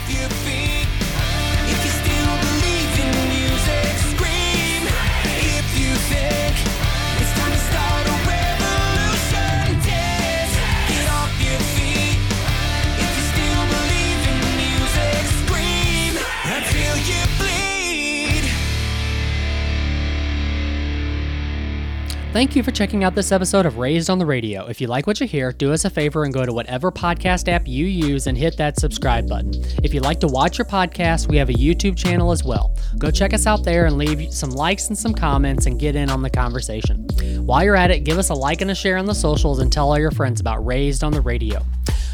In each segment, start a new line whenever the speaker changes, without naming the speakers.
off your
Thank you for checking out this episode of Raised on the Radio. If you like what you hear, do us a favor and go to whatever podcast app you use and hit that subscribe button. If you'd like to watch your podcast, we have a YouTube channel as well. Go check us out there and leave some likes and some comments and get in on the conversation. While you're at it, give us a like and a share on the socials and tell all your friends about Raised on the Radio.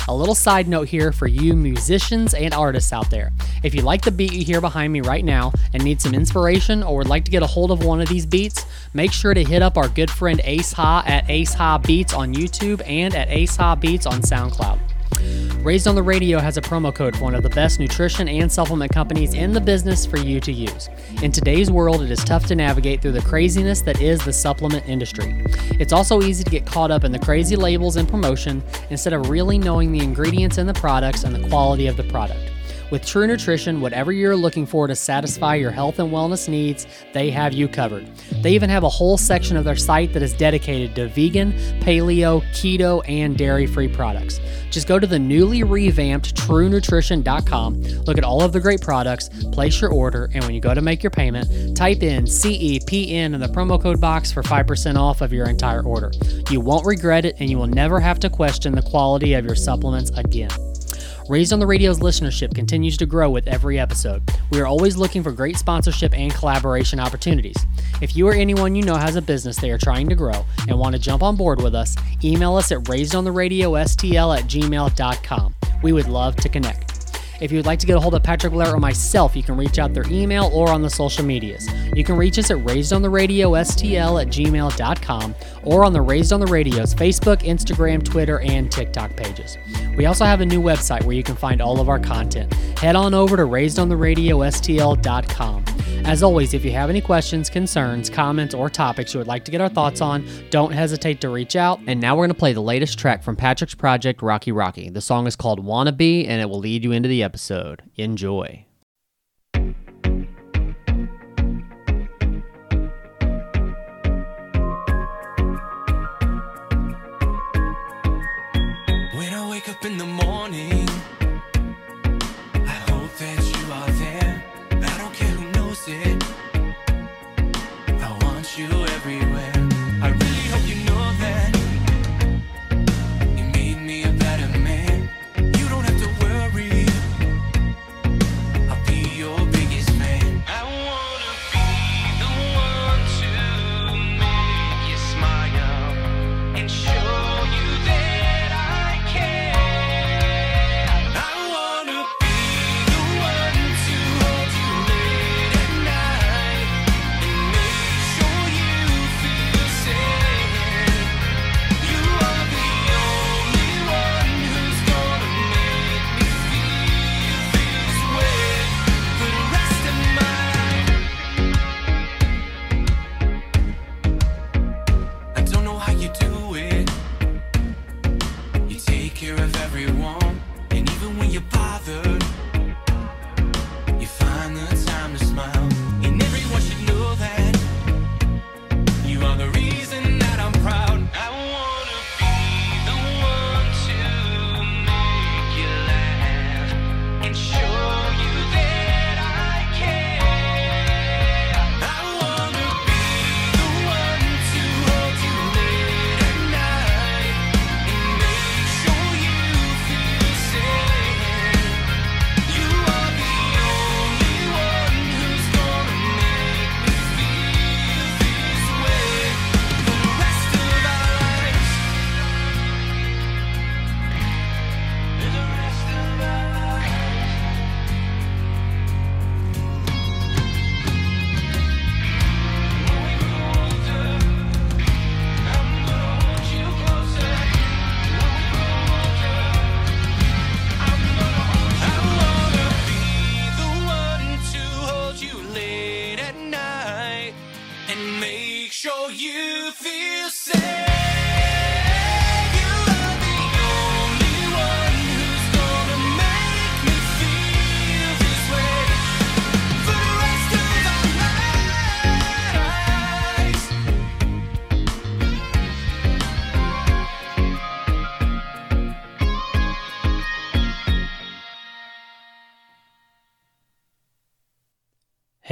A little side note here for you musicians and artists out there. If you like the beat you hear behind me right now and need some inspiration or would like to get a hold of one of these beats, make sure to hit up our good friend Ace Ha at Ace Ha Beats on YouTube and at Ace Ha Beats on SoundCloud. Raised on the Radio has a promo code for one of the best nutrition and supplement companies in the business for you to use. In today's world, it is tough to navigate through the craziness that is the supplement industry. It's also easy to get caught up in the crazy labels and promotion instead of really knowing the ingredients in the products and the quality of the product. With True Nutrition, whatever you're looking for to satisfy your health and wellness needs, they have you covered. They even have a whole section of their site that is dedicated to vegan, paleo, keto, and dairy free products. Just go to the newly revamped truenutrition.com, look at all of the great products, place your order, and when you go to make your payment, type in CEPN in the promo code box for 5% off of your entire order. You won't regret it, and you will never have to question the quality of your supplements again. Raised on the Radio's listenership continues to grow with every episode. We are always looking for great sponsorship and collaboration opportunities. If you or anyone you know has a business they are trying to grow and want to jump on board with us, email us at raisedontheRadioSTL at gmail.com. We would love to connect. If you would like to get a hold of Patrick Blair or myself, you can reach out their email or on the social medias. You can reach us at raisedontheRadioSTL at gmail.com or on the Raised on the Radio's Facebook, Instagram, Twitter, and TikTok pages. We also have a new website where you can find all of our content. Head on over to raisedontheRadioSTL.com. As always, if you have any questions, concerns, comments, or topics you would like to get our thoughts on, don't hesitate to reach out. And now we're going to play the latest track from Patrick's project, Rocky Rocky. The song is called Wanna Be, and it will lead you into the episode. Enjoy.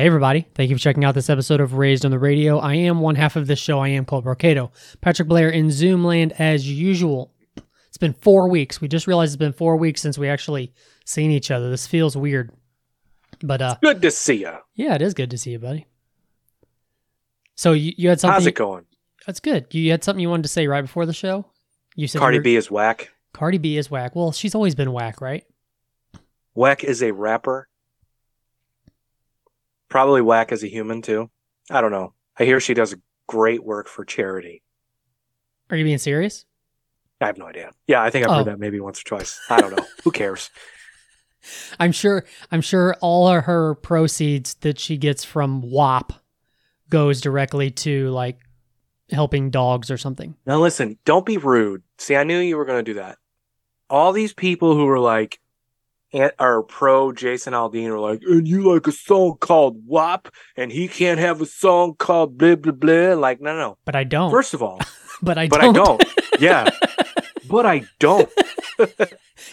Hey, everybody. Thank you for checking out this episode of Raised on the Radio. I am one half of this show. I am Colt Brocato. Patrick Blair in Zoom land as usual. It's been four weeks. We just realized it's been four weeks since we actually seen each other. This feels weird. But uh,
Good to see you.
yeah, it is good to see you, buddy. So you, you had something.
How's it going?
That's good. You had something you wanted to say right before the show? You said
Cardi B is whack.
Cardi B is whack. Well, she's always been whack, right?
Whack is a rapper. Probably whack as a human too. I don't know. I hear she does great work for charity.
Are you being serious?
I have no idea. Yeah, I think I've
Oh.
heard that maybe once or twice. I don't know. Who cares?
I'm sure. I'm sure all of her proceeds that she gets from WAP goes directly to like helping dogs or something.
Now listen, don't be rude. See, I knew you were going to do that. All these people who were like, an- are pro Jason Aldean are like, and you like a song called WAP, and he can't have a song called blah blah blah. Like, no, no.
But I don't.
First of all,
but I
but
don't.
I don't. Yeah, but I don't.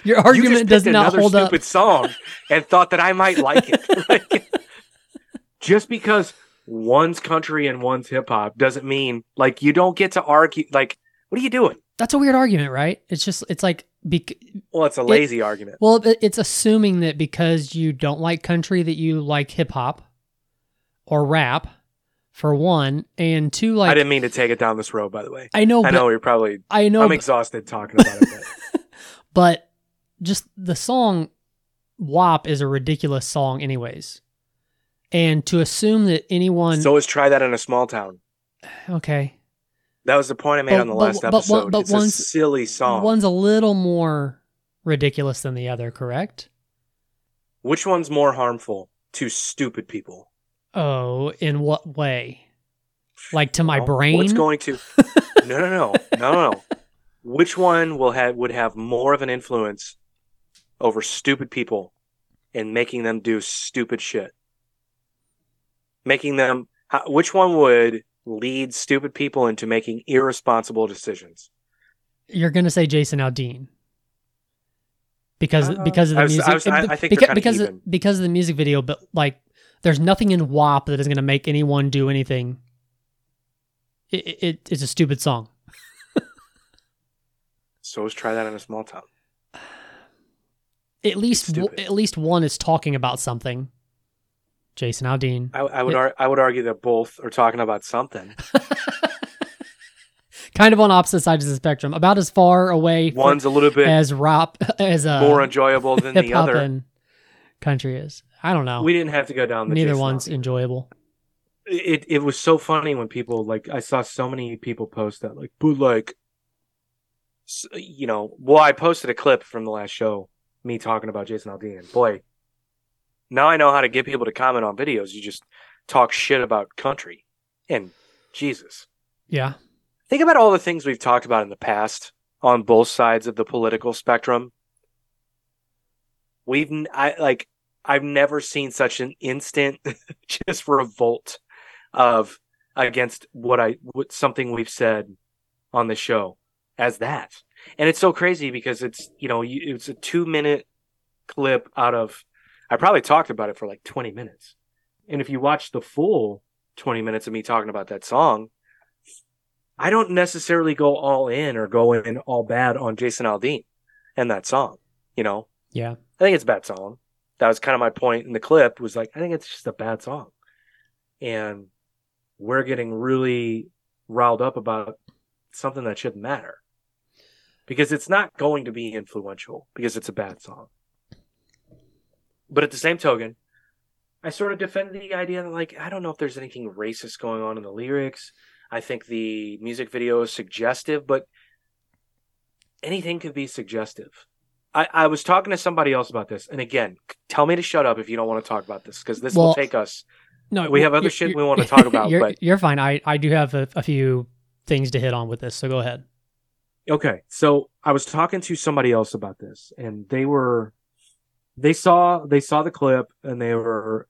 Your
you
argument
just
does not
another
hold up.
stupid song and thought that I might like it. Like, just because one's country and one's hip hop doesn't mean like you don't get to argue. Like, what are you doing?
That's a weird argument, right? It's just it's like bec-
Well, it's a lazy argument.
well, it's assuming that because you don't like country that you like hip hop or rap for one, and two like
I didn't mean to take it down this road, by the way.
I know,
I know you're probably.
I know,
I'm
but-
exhausted talking about it. But
but just the song WAP is a ridiculous song anyways. And to assume that anyone
so is try that in a small town.
okay,
That was the point I made
But-
on the
but-
last
but
episode.
but
it's
one's-
a silly song.
one's a little more ridiculous than the other, correct?
Which one's more harmful to stupid people?
Oh, in what way? Like to my
Well,
brain?
What's going to? no, no, no, no, no, no. Which one will have would have more of an influence over stupid people and making them do stupid shit? Making them. Which one would lead stupid people into making irresponsible decisions?
You're gonna say Jason Aldean because
Uh,
because of the
I was-
music.
I was- I- I think they're
because
kinda
because, of the music video, but like, there's nothing in WAP that is gonna make anyone do anything. It, it it's a stupid song.
So let's try that in a small town.
At least w- at least one is talking about something. Jason Aldean.
I, I would
It-
ar- I would argue that both are talking about something.
kind of on opposite sides of the spectrum, about as far away from-
One's a little bit
as rap as uh,
more enjoyable than the other.
country is. I don't know.
We didn't have to go down the
Neither
Jason
one's
Aldean.
enjoyable.
it it was so funny when people like I saw so many people post that like but like you know well I posted a clip from the last show me talking about Jason Aldean boy now I know how to get people to comment on videos you just talk shit about country and Jesus
Yeah.
think about all the things we've talked about in the past on both sides of the political spectrum we've I like I've never seen such an instant just revolt of against what I what something we've said on the show as that. And it's so crazy because it's you know it's a 2 minute clip out of I probably talked about it for like 20 minutes. And if you watch the full 20 minutes of me talking about that song, I don't necessarily go all in or go in all bad on Jason Aldean and that song, you know.
Yeah.
I think it's a bad song. That was kind of my point in the clip was like, I think it's just a bad song. And we're getting really riled up about something that shouldn't matter. Because it's not going to be influential because it's a bad song. But at the same token, I sort of defend the idea that like I don't know if there's anything racist going on in the lyrics. I think the music video is suggestive, but anything could be suggestive. I, I was talking to somebody else about this, and again, tell me to shut up if you don't want to talk about this because this
Well,
will take us.
No,
We have other shit we wanna talk about,
You're,
but-
you're fine. I, I do have a, a few things to hit on with this, so go ahead.
Okay, so I was talking to somebody else about this, and they were, they saw they saw the clip, and they were,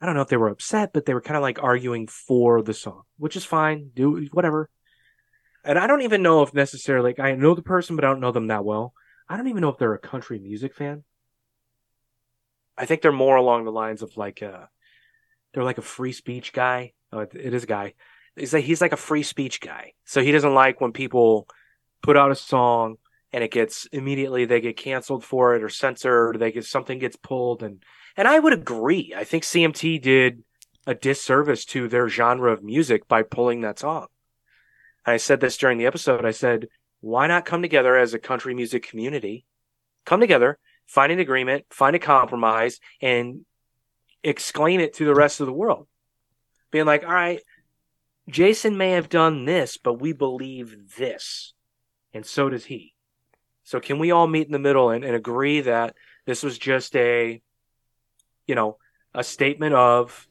I don't know if they were upset, but they were kind of like arguing for the song, which is fine. Do whatever. And I don't even know if necessarily like, I know the person, but I don't know them that well. I don't even know if they're a country music fan. I think they're more along the lines of like, uh, they're like a free speech guy. Oh, it, it is a guy. He's like he's like a free speech guy. So he doesn't like when people put out a song and it gets immediately they get canceled for it or censored. Or they get something gets pulled and and I would agree. I think CMT did a disservice to their genre of music by pulling that song. I said this during the episode. I said, why not come together as a country music community? Come together, find an agreement, find a compromise, and explain it to the rest of the world. Being like, all right, Jason may have done this, but we believe this. And so does he. So can we all meet in the middle and, and agree that this was just a, you know, a statement of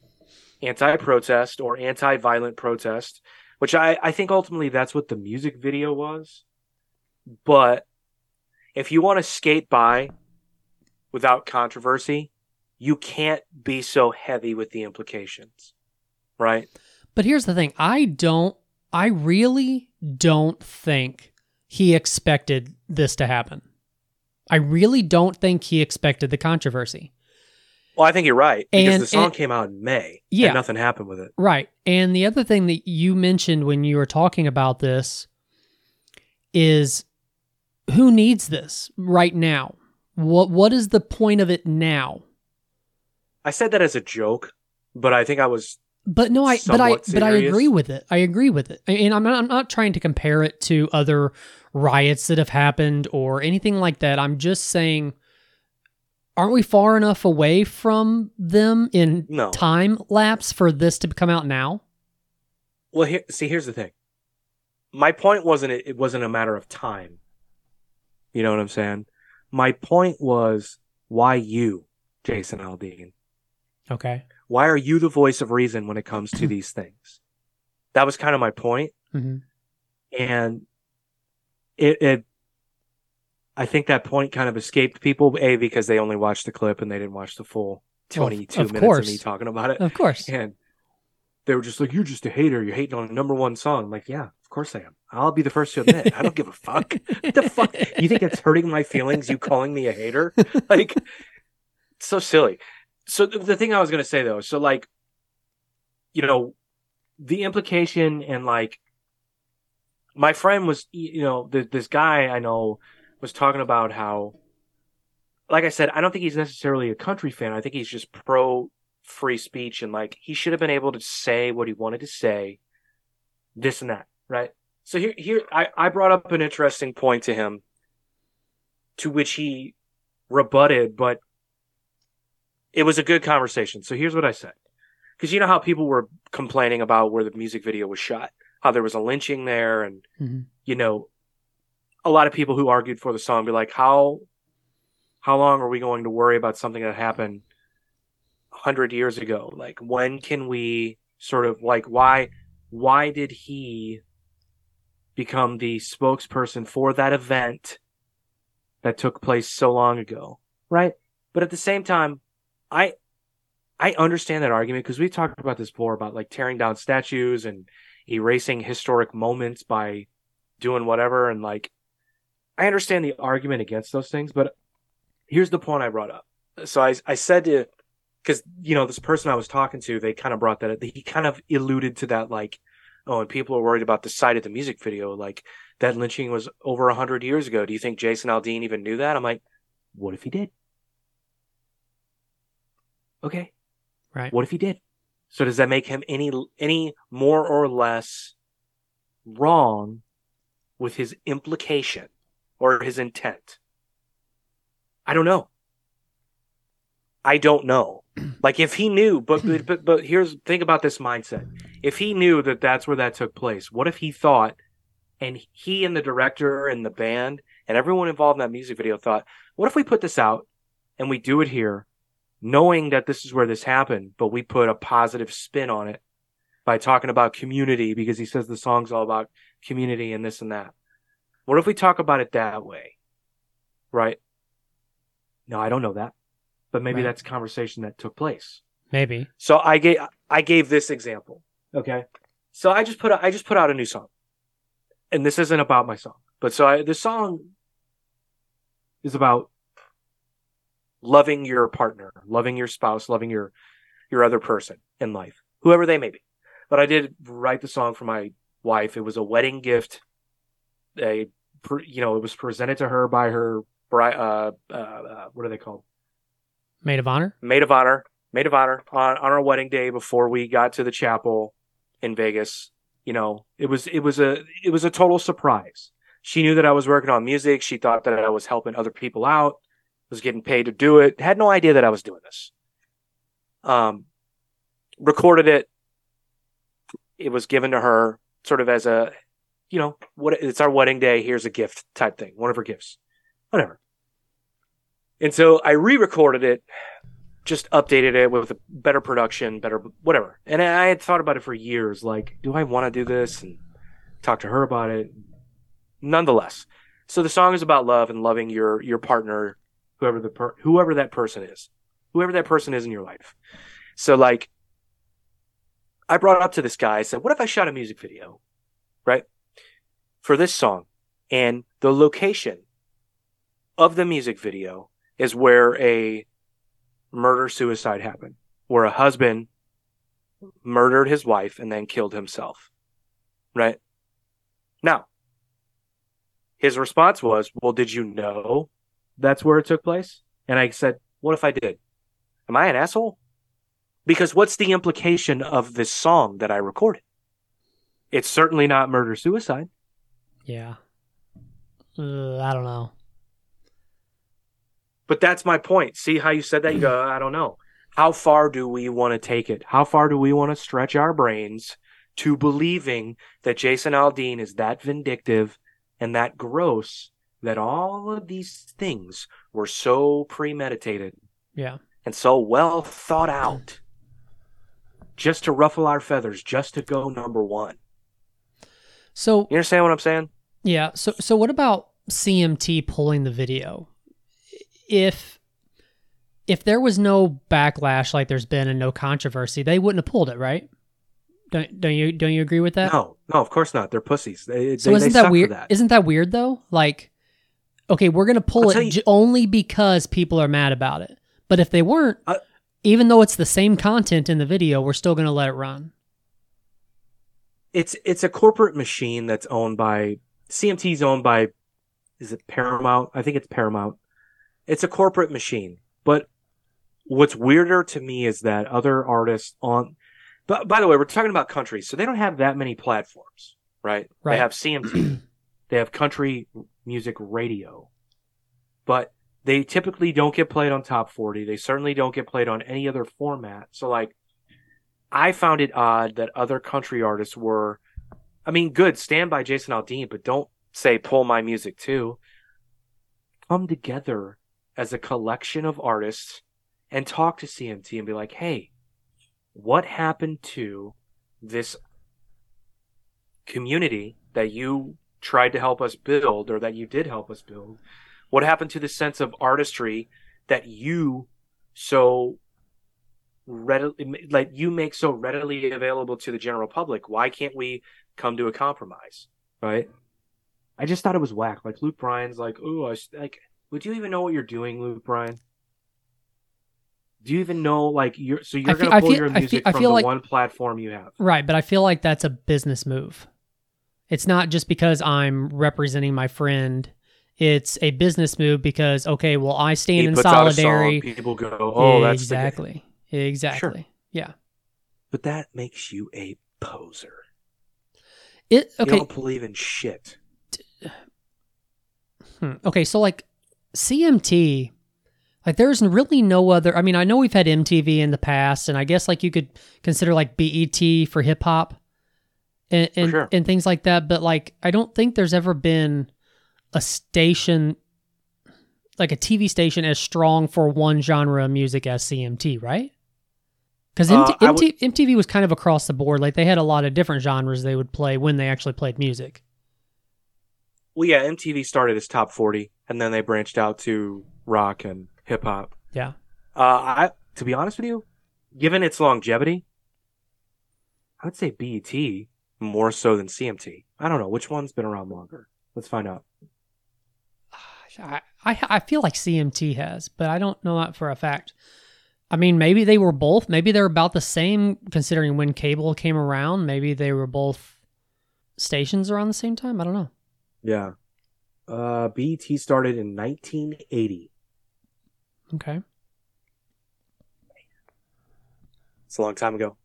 anti protest or anti violent protest, which I, I think ultimately that's what the music video was. But if you want to skate by without controversy, you can't be so heavy with the implications, right?
But here's the thing I don't, I really don't think he expected this to happen. I really don't think he expected the controversy.
Well, I think you're right because
And-
the song
and-
came out in May.
Yeah.
and nothing happened with it.
Right. And the other thing that you mentioned when you were talking about this is who needs this right now? What what is the point of it now?
I said that as a joke, but I think I was
But no, I but I
Somewhat
but I agree with it. I agree with it. And I'm not, I'm not trying to compare it to other riots that have happened or anything like that. I'm just saying aren't we far enough away from them in
no.
time lapse for this to come out now?
Well, here, see, here's the thing. My point wasn't it, it wasn't a matter of time. You know what I'm saying? My point was why you, Jason Aldean?
Okay.
Why are you the voice of reason when it comes to these things? That was kind of my point,
hmm
and it, it I think that point kind of escaped people. A because they only watched the clip and they didn't watch the full
Well,
22
of
minutes
course.
of me talking about it.
Of course.
And they were just like, "You're just a hater. You're hating on a number one song." I'm like, yeah, of course I am. I'll be the first to admit. I don't give a fuck. What the fuck? You think it's hurting my feelings? You calling me a hater? Like, so silly. So the, thing I was gonna say though, so like, you know, the implication and like, my friend was, you know, th- this guy I know was talking about how, like I said, I don't think he's necessarily a country fan. I think he's just pro free speech and like he should have been able to say what he wanted to say, this and that, right? So here, here, I, I brought up an interesting point to him, to which he rebutted, but it was a good conversation. So here's what I said, because you know how people were complaining about where the music video was shot, how there was a lynching there, and
Mhm.
you know, a lot of people who argued for the song be like, how, how long are we going to worry about something that happened hundred years ago? Like, when can we sort of like why, why did he become the spokesperson for that event that took place so long ago? Right. But at the same time, I, I understand that argument because we've talked about this before about like tearing down statues and erasing historic moments by doing whatever and like I understand the argument against those things, but here's the point I brought up. So I I said to because you know this person I was talking to, they kind of brought that. He kind of alluded to that, like, oh, and people are worried about the site of the music video. Like that lynching was over a hundred years ago. Do you think Jason Aldean even knew that? I'm like, what if he did? Okay,
Right.
what if he did? So does that make him any any more or less wrong with his implication or his intent? I don't know. I don't know. Like if he knew, but but but, here's think about this mindset. If he knew that that's where that took place, what if he thought, and he and the director and the band and everyone involved in that music video thought, what if we put this out and we do it here, knowing that this is where this happened, but we put a positive spin on it by talking about community because he says the song's all about community and this and that. What if we talk about it that way? Right? No, I don't know that. But maybe
Right.
that's a conversation that took place.
Maybe.
So I gave I gave this example. Okay. So I just put out, I just put out a new song. And this isn't about my song. But so I, the song is about loving your partner, loving your spouse, loving your your other person in life, whoever they may be. But I did write the song for my wife. It was a wedding gift. A you know, it was presented to her by her. Uh, uh, uh, what are they called?
Maid of honor.
maid of honor, maid of honor on, on our wedding day before we got to the chapel in Vegas. You know, it was it was a it was a total surprise. She knew that I was working on music. She thought that I was helping other people out, was getting paid to do it. Had no idea that I was doing this. Um, recorded it. It was given to her sort of as a, you know, what it's our wedding day. Here's a gift type thing. One of her gifts, whatever. And so I re-recorded it, just updated it with a better production, better whatever. And I had thought about it for years. Like, do I want to do this? And talk to her about it. Nonetheless, so the song is about love and loving your your partner, whoever the per- whoever that person is, whoever that person is in your life. So like, I brought up to this guy. I said, "What if I shot a music video, right, for this song, and the location of the music video is where a murder suicide happened, where a husband murdered his wife and then killed himself. Right? Now, his response was, Well, did you know that's where it took place? And I said, What if I did? Am I an asshole? Because what's the implication of this song that I recorded? It's certainly not murder suicide.
Yeah. Uh, I don't know.
But that's my point. See how you said that? You go, I don't know. How far do we want to take it? How far do we want to stretch our brains to believing that Jason Aldean is that vindictive and that gross that all of these things were so premeditated
Yeah.
and so well thought out just to ruffle our feathers, just to go number one?
So
You understand what I'm saying?
Yeah. So so what about CMT pulling the video? If if there was no backlash like there's been and no controversy, they wouldn't have pulled it, right? Don't don't you don't you agree with that?
No, no, of course not. They're pussies. They,
So
they,
isn't
they
that weird?
That.
Isn't that weird though? Like, okay, we're gonna pull
I'll
it
you-
j- only because people are mad about it. But if they weren't,
Uh,
even though it's the same content in the video, we're still gonna let it run.
it's it's a corporate machine that's owned by CMT's owned by is it Paramount? I think it's Paramount. It's a corporate machine. But what's weirder to me is that other artists on but by the way, we're talking about country, so they don't have that many platforms, right?
Right.
They have CMT. they have country music radio. But they typically don't get played on top 40. They certainly don't get played on any other format. So like I found it odd that other country artists were, I mean, good, stand by Jason Aldean, but don't say pull my music too. Come together as a collection of artists and talk to CMT and be like, hey, what happened to this community that you tried to help us build or that you did help us build? What happened to the sense of artistry that you so readily like you make so readily available to the general public why can't we come to a compromise right i just thought it was whack like luke bryan's like oh i like would you even know what you're doing luke bryan do you even know like you're so you're
I
gonna
I
pull
feel-
your
I fe-
music
I
from
feel
the
like-
one platform you have
Right, but I feel like that's a business move. It's not just because I'm representing my friend. It's a business move because okay, well I stand
he
in
puts out a song,
solidarity.
people go oh that's the-
exactly, exactly. Yeah.
but that makes you a poser
It
you
okay.
don't believe in shit
Hmm. Okay, so like CMT, like there's really no other. I mean, I know we've had MTV in the past, and I guess like you could consider like BET for hip hop and and,
sure.
and things like that. But like, I don't think there's ever been a station, like a TV station, as strong for one genre of music as CMT, right? Because
Uh,
MT-
would-
MTV was kind of across the board. Like they had a lot of different genres they would play when they actually played music.
well yeah mtv started as top 40 and then they branched out to rock and hip hop
Yeah.
Uh, I to be honest with you, given its longevity, I would say BET more so than CMT. I don't know which one's been around longer. Let's find out.
I, I I feel like CMT has, but I don't know that for a fact. I mean, maybe they were both. Maybe they're about the same considering when cable came around. Maybe they were both stations around the same time. I don't know.
Yeah. Uh, BET started in 1980.
Okay.
It's a long time ago.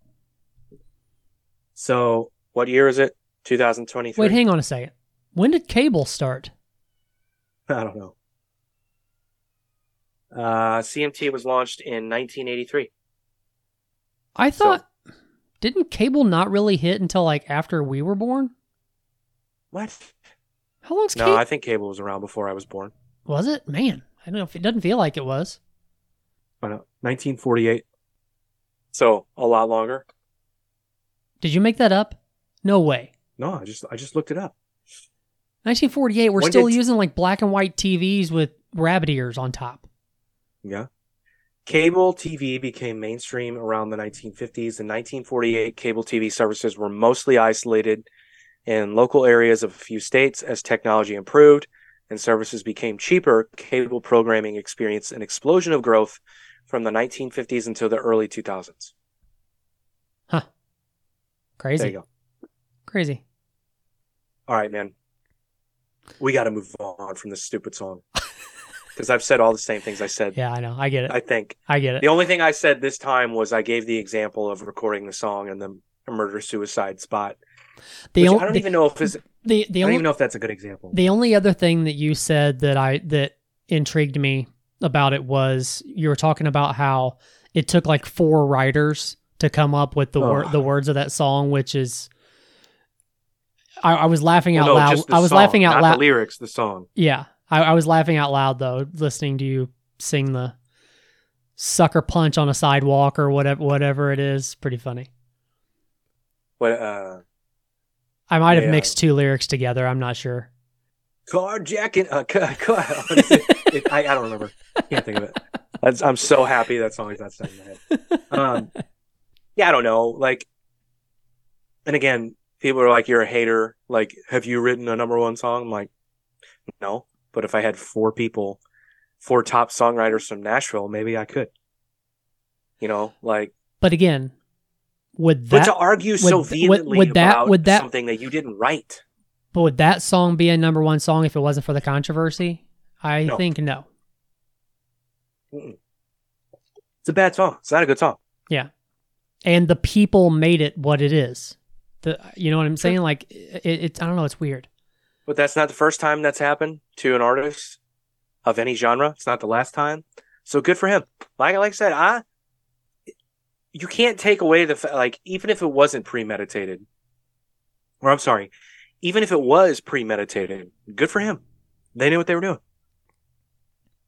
So, what year is it? 2023.
Wait, hang on a second. When did cable start?
I don't know. Uh, CMT was launched in 1983.
I
So-
thought didn't cable not really hit until like after we were born?
What?
How long's
No,
cable?
I think cable was around before I was born.
was it? Man, I don't know if it doesn't feel like it was.
I know. 1948. So a lot longer.
Did you make that up? No way.
No, I just I just looked it up.
1948. We're
When
still
did-
using like black and white TVs with rabbit ears on top.
Yeah. Cable TV became mainstream around the 1950s. In 1948, cable TV services were mostly isolated in local areas of a few states. As technology improved and services became cheaper, cable programming experienced an explosion of growth from the 1950s until the early 2000s. Huh.
Crazy.
There you go.
Crazy.
All right, man. We got to move on from this stupid song because I've said all the same things I said.
Yeah, I know. I get it.
I think
I get it.
the only thing I said this time was I gave the example of recording the song in the murder suicide spot.
The,
I don't
the,
even know if is.
the, the
I don't
only
even know if that's a good example.
The only other thing that you said that I that intrigued me about it was you were talking about how it took like four writers to come up with the wor- the words of that song, which is I, I was laughing out
Well, no,
loud. I was
song,
laughing out loud.
The lyrics, the song.
yeah, I, I was laughing out loud though, listening to you sing the sucker punch on a sidewalk or whatever whatever it is. Pretty funny.
What? Uh,
I might have
Yeah.
mixed two lyrics together. I'm not sure.
carjacking. Uh, ca- ca- what is it? It- I, I don't remember. Can't think of it. That's, I'm so happy that song is not stuck in my head. Um, yeah, I don't know. Like, and again, people are like, "You're a hater." Like, have you written a number one song? I'm like, no. But if I had four people, four top songwriters from Nashville, maybe I could. You know, like,
But again, would
but
that
to argue so
would- would-
vehemently
would that-
about
would that-
something that you didn't write.
But would that song be a number one song if it wasn't for the controversy? I
No.
think no.
It's a bad song. It's not a good song. Yeah.
And the people made it what it is. The you know what I'm saying? Like it, it's I don't know. It's weird.
But that's not the first time that's happened to an artist of any genre. It's not the last time. So good for him. Like like I said, I you can't take away the fa- like even if it wasn't premeditated. Or I'm sorry, even if it was premeditated, good for him. They knew what they were doing.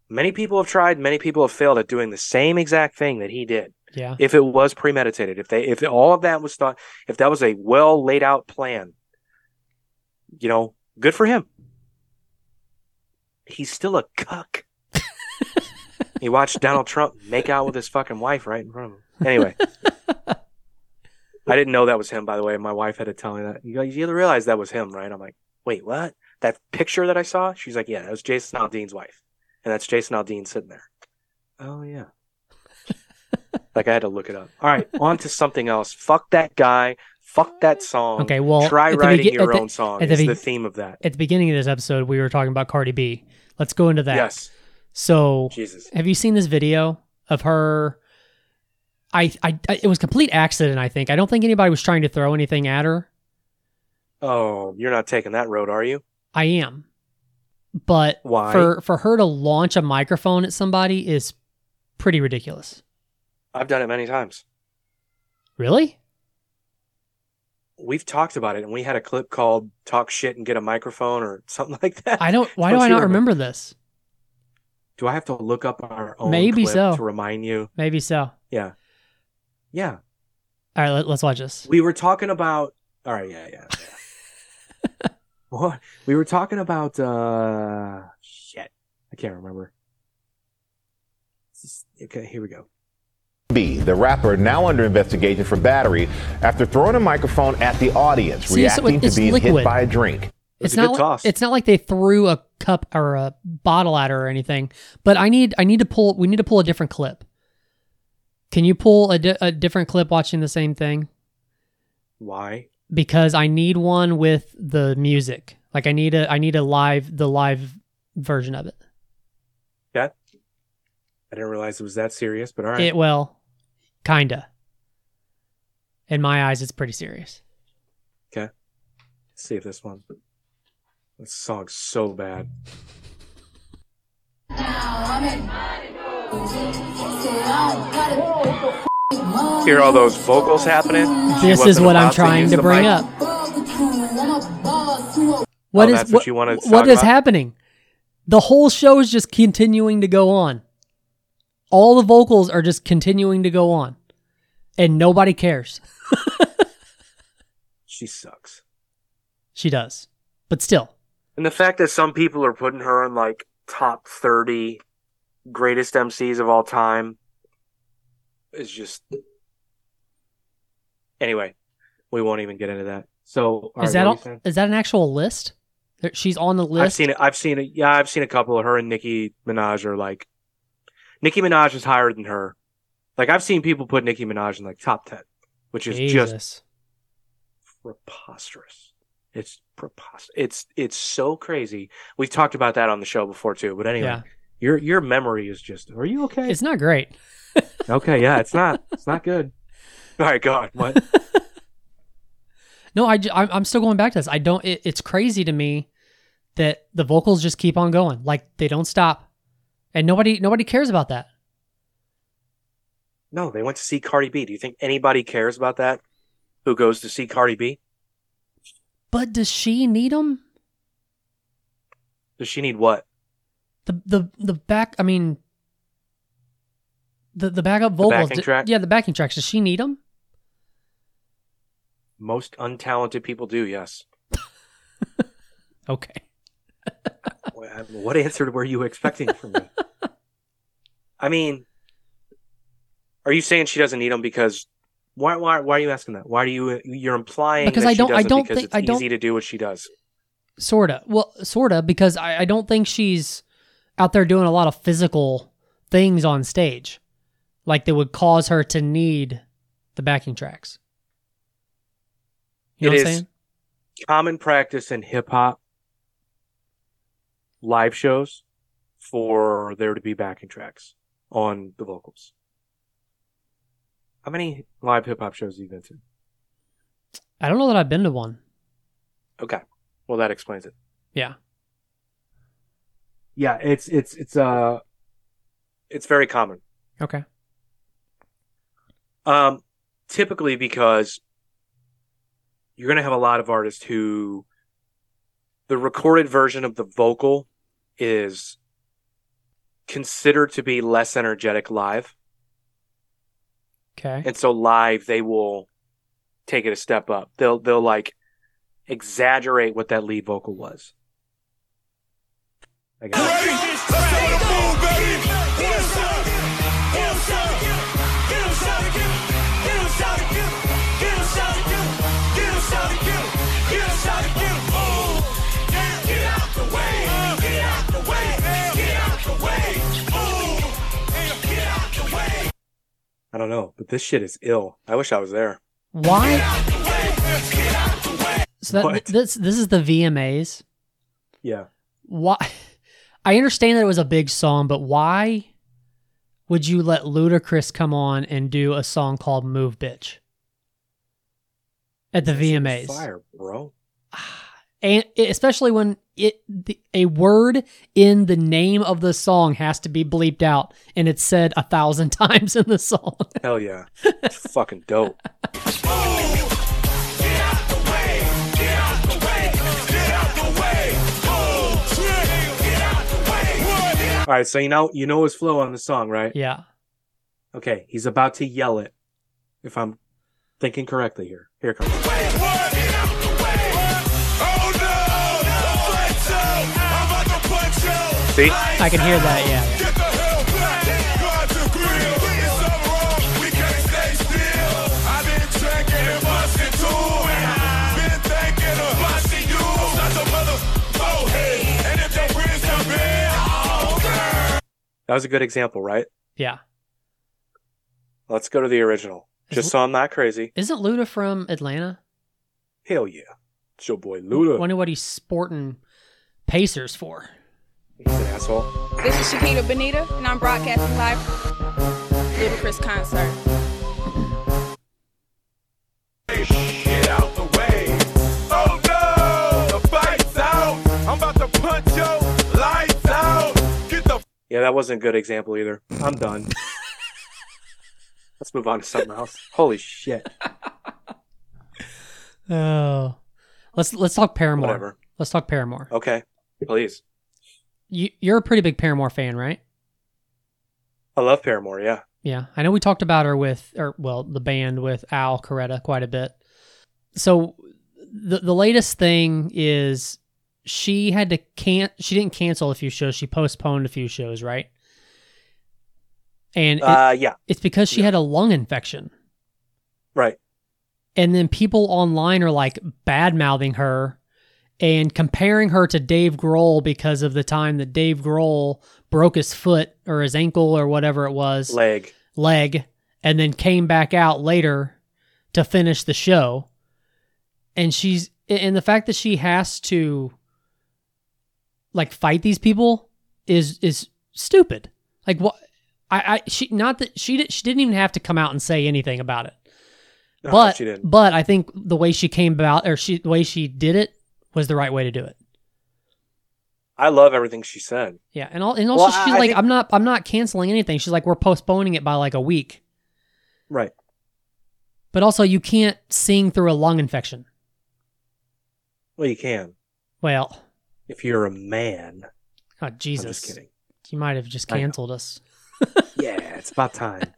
Many people have tried, many people have failed at doing the same exact thing that he did.
Yeah.
If it was premeditated, if they if all of that was thought if that was a well laid out plan, you know, good for him. He's still a cuck. he watched Donald Trump make out with his fucking wife right in front of him. Anyway. I didn't know that was him, by the way. My wife had to tell me that. You guys, you realize that was him, right? I'm like, wait, what? That picture that I saw? She's like, yeah, that was Jason Aldean's wife. And that's Jason Aldean sitting there. Oh, yeah. Like, I had to look it up. All right, on to something else. Fuck that guy. Fuck that song.
Okay. Well,
Try writing your
the-
own song.
at the
Is the theme of that.
At the beginning of this episode, we were talking about Cardi B. Let's go into that.
Yes.
So,
Jesus.
have you seen this video of her? I, I, I, it was complete accident. I think. I don't think anybody was trying to throw anything at her.
Oh, you're not taking that road, are you?
I am, but
Why?
for for her to launch a microphone at somebody is pretty ridiculous.
I've done it many times.
Really?
We've talked about it, and we had a clip called "Talk Shit and Get a Microphone" or something like that.
I don't. Why
Don't
do I not
remember?
remember this?
Do I have to look up our own
Maybe so.
to remind you?
Maybe so.
Yeah, yeah.
All right, let, let's watch this.
We were talking about. All right, yeah, yeah. yeah. what? We were talking about. uh Shit, I can't remember. Okay, here we go.
B, the rapper, now under investigation for battery after throwing a microphone at the audience,
See, so
reacting to being
liquid.
hit by a drink.
was
It's
a
not.
good
Like,
toss.
It's not like they threw a cup or a bottle at her or anything. But I need. I need to pull. We need to pull a different clip. Can you pull a, di- a different clip watching the same thing?
Why?
Because I need one with the music. Like I need a I need a live the live version of it.
That I didn't realize it was that serious, but all right.
It well, kinda. In my eyes, it's pretty serious. Okay.
Let's see if this one. This song's so bad. Hear all those vocals happening?
This is what I'm trying
use
to bring
mic?
up. What
Oh,
is
what
what,
you wanted to
what
talk
is
about?
happening? The whole show is just continuing to go on. All the vocals are just continuing to go on, and nobody cares.
She sucks.
She does, but still,
And the fact that some people are putting her on like top 30 greatest MCs of all time is just. Anyway, we won't even get into that. So,
is that all, is that an actual list? She's on the list.
I've seen it. I've seen it. Yeah, I've seen a couple of her and Nicki Minaj are like. Nicki Minaj is higher than her. Like I've seen people put Nicki Minaj in like top ten, which is just preposterous. It's preposterous. It's it's so crazy. We've talked about that on the show before too. But anyway,
Yeah,
your your memory is just. Are you okay?
it's not great.
okay, yeah, it's not. It's not good. All right, go on. What?
No, I, I'm I'm still going back to this. I don't. It, it's crazy to me that the vocals just keep on going, like they don't stop, and nobody nobody cares about that.
No, they went to see Cardi B. Do you think anybody cares about that? Who goes to see Cardi B?
But does she need them?
Does she need what?
The the the back. I mean, the the backup vocals.
backing
d- Yeah, the backing tracks. Does she need them?
Most untalented people do. Yes.
Okay.
What what answer were you expecting from me? I mean, are you saying she doesn't need them because why? Why? Why are you asking that? Why do you? You're implying
Because
that
I don't- I don't think-
it's
I don't-
easy to do what she does.
Sorta. Well, sorta because I, I don't think she's out there doing a lot of physical things on stage, like that would cause her to need the backing tracks. You know
It
what I'm
is
saying?
Common practice in hip hop live shows for there to be backing tracks on the vocals. How many live hip hop shows have you been to?
I don't know that I've been to one.
Okay, well that explains it.
Yeah.
Yeah, it's it's it's uh it's very common.
Okay.
Um, typically because you're going to have a lot of artists who the recorded version of the vocal is considered to be less energetic live.
Okay.
And so live they will take it a step up. They'll they'll like exaggerate what that lead vocal was. I guess. I don't know, but this shit is ill. I wish I was there.
Why? So that this this is the VMAs.
Yeah.
Why? I understand that it was a big song, but why would you let Ludacris come on and do a song called "Move Bitch" at the VMAs?
Fire, bro.
and especially when it the, a word in the name of the song has to be bleeped out and it's said a thousand times in the song.
Hell yeah. It's fucking dope. All right, so you know you know his flow on the song, right?
yeah.
Okay, he's about to yell it. If I'm thinking correctly here. Here it comes. See?
I can hear that, yeah.
That was a good example, right?
Yeah.
Let's go to the original. Just so I'm not crazy.
Isn't Luda from Atlanta?
Hell yeah. It's your boy Luda.
I Wonder what he's sporting Pacers for.
He's an asshole.
This is Shakita Benita, and I'm broadcasting live from Ludacris concert.
Get out the way. Oh no! The fight's out. I'm about to punch your lights out. Get the
Yeah, that wasn't a good example either. I'm done. Let's move on to something else. Holy shit.
Oh, let's let's talk Paramore.
Whatever.
Let's talk Paramore.
Okay. Please.
You, you're a pretty big Paramore fan, right?
I love Paramore, yeah.
Yeah, I know we talked about her with, or well, the band with Al Coretta quite a bit. So the the latest thing is she had to can't she didn't cancel a few shows, she postponed a few shows, right? And it-
Uh yeah,
it's because she
yeah.
had a lung infection.
right.
And then people online are like bad mouthing her and comparing her to Dave Grohl because of the time that Dave Grohl broke his foot or his ankle or whatever it was
Leg.
leg and then came back out later to finish the show. And she's and the fact that she has to like fight these people is is stupid. Like what I, I she not that she did, she didn't even have to come out and say anything about it.
No,
but
she didn't.
but I think the way she came about or she the way she did it was the right way to do it.
I love everything she said.
Yeah, and all, and also
Well,
she's
I- I
like,
think-
I'm not, I'm not canceling anything. She's like, we're postponing it by like a week.
Right.
But also, you can't sing through a lung infection.
Well, you can.
Well,
If you're a man.
oh, Jesus!
I'm just kidding.
you might have just canceled us.
Yeah, it's about time.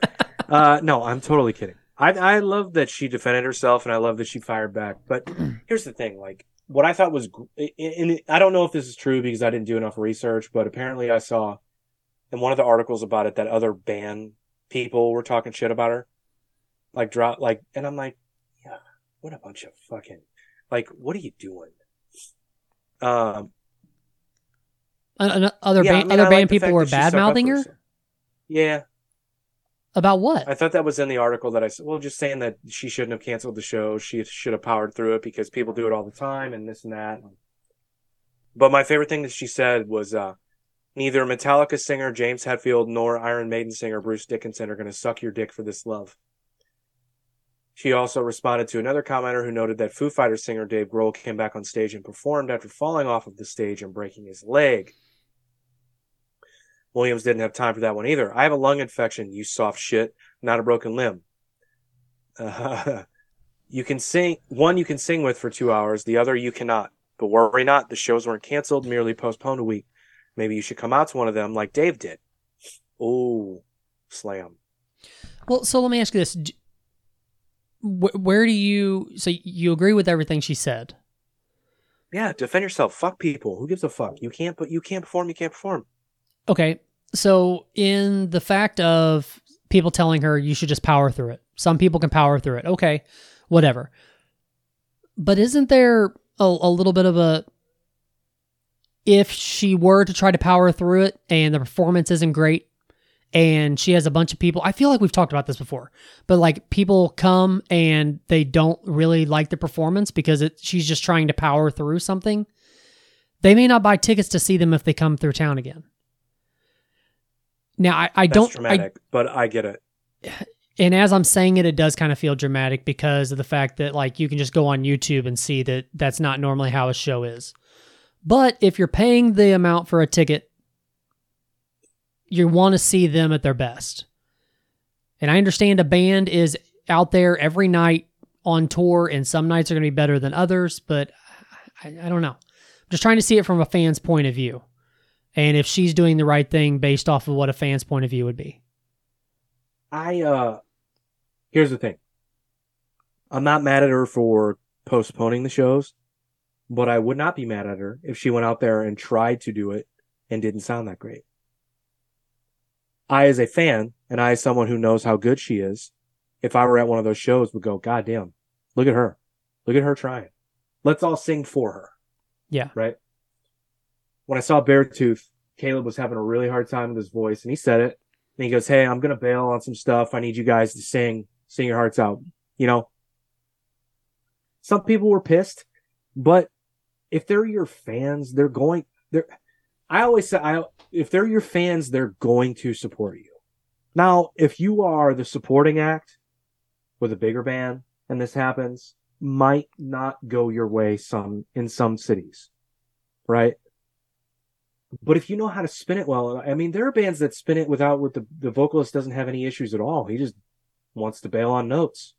uh, no, I'm totally kidding. I I love that she defended herself, and I love that she fired back. But here's the thing: like what I thought was, and I don't know if this is true because I didn't do enough research, but apparently I saw in one of the articles about it that other band people were talking shit about her, like drop like, and I'm like, yeah, what a bunch of fucking, like, what are you doing? Um,
other
yeah, I mean,
other
like
band
the
people were bad mouthing her.
Yeah,
about what?
I thought that was in the article that I said. Well, just saying that she shouldn't have canceled the show. She should have powered through it because people do it all the time and this and that. But my favorite thing that she said was uh, neither Metallica singer James Hetfield nor Iron Maiden singer Bruce Dickinson are going to suck your dick for this love. She also responded to another commenter who noted that Foo Fighters singer Dave Grohl came back on stage and performed after falling off of the stage and breaking his leg. Williams didn't have time for that one either. I have a lung infection, you soft shit, not a broken limb. Uh, you can sing one you can sing with for two hours, the other you cannot. But worry not, the shows weren't canceled, merely postponed a week. Maybe you should come out to one of them like Dave did. Oh, slam.
Well, so let me ask you this: Where do you? So you agree with everything she said?
Yeah, defend yourself. Fuck people. Who gives a fuck? You can't but you can't perform, you can't perform.
Okay, so in the fact of people telling her you should just power through it, some people can power through it. Okay, whatever. But isn't there a, a little bit of a if she were to try to power through it and the performance isn't great and she has a bunch of people I feel like we've talked about this before but like people come and they don't really like the performance because it she's just trying to power through something they may not buy tickets to see them if they come through town again now I, I don't I,
but I get it.
and as I'm saying it, it does kind of feel dramatic because of the fact that like you can just go on YouTube and see that that's not normally how a show is. But if you're paying the amount for a ticket, you want to see them at their best. And I understand a band is out there every night on tour, and some nights are going to be better than others, but I, I don't know. I'm just trying to see it from a fan's point of view. And if she's doing the right thing based off of what a fan's point of view would be.
I uh here's the thing. I'm not mad at her for postponing the shows, but I would not be mad at her if she went out there and tried to do it and didn't sound that great. I as a fan and I as someone who knows how good she is, if I were at one of those shows would go, God damn, look at her. Look at her trying. Let's all sing for her.
Yeah.
Right? When I saw Beartooth, Caleb was having a really hard time with his voice and he said it And he goes, Hey, I'm gonna bail on some stuff. I need you guys to sing, sing your hearts out. You know? Some people were pissed, but if they're your fans, they're going they're I always say I if they're your fans, they're going to support you. Now, if you are the supporting act with a bigger band and this happens, might not go your way some in some cities. Right? But if you know how to spin it well, I mean, there are bands that spin it without with the, the vocalist doesn't have any issues at all. He just wants to bail on notes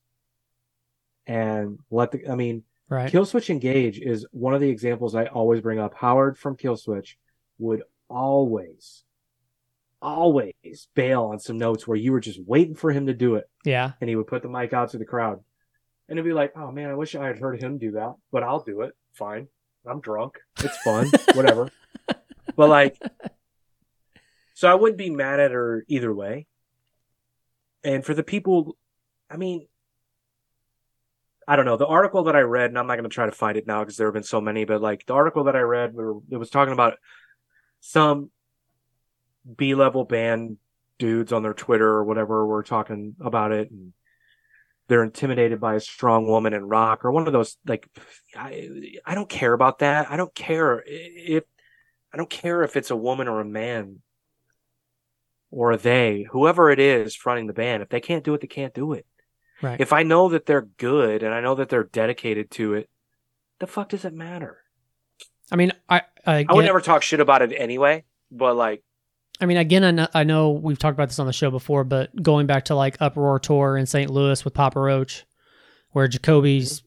and let the, I mean,
Right.
Killswitch Engage is one of the examples I always bring up. Howard from Killswitch would always, always bail on some notes where you were just waiting for him to do it.
yeah.
And he would put the mic out to the crowd. And it'd be like, oh man, I wish I had heard him do that, but I'll do it. Fine. I'm drunk. It's fun. Whatever. But like, so I wouldn't be mad at her either way. And for the people, I mean, I don't know. The article that I read, and I'm not going to try to find it now because there have been so many, but like the article that I read, it was talking about some B level band dudes on their Twitter or whatever were talking about it. And they're intimidated by a strong woman in rock or one of those, like, I, I don't care about that. I don't care if, I don't care if it's a woman or a man or a they, whoever it is fronting the band. If they can't do it, they can't do it.
Right.
If I know that they're good and I know that they're dedicated to it, the fuck does it matter?
I mean, I I,
I would never talk shit about it anyway, but like,
I mean, again, I know, I know we've talked about this on the show before, but going back to like Uproar Tour in St. Louis with Papa Roach, where Jacoby's,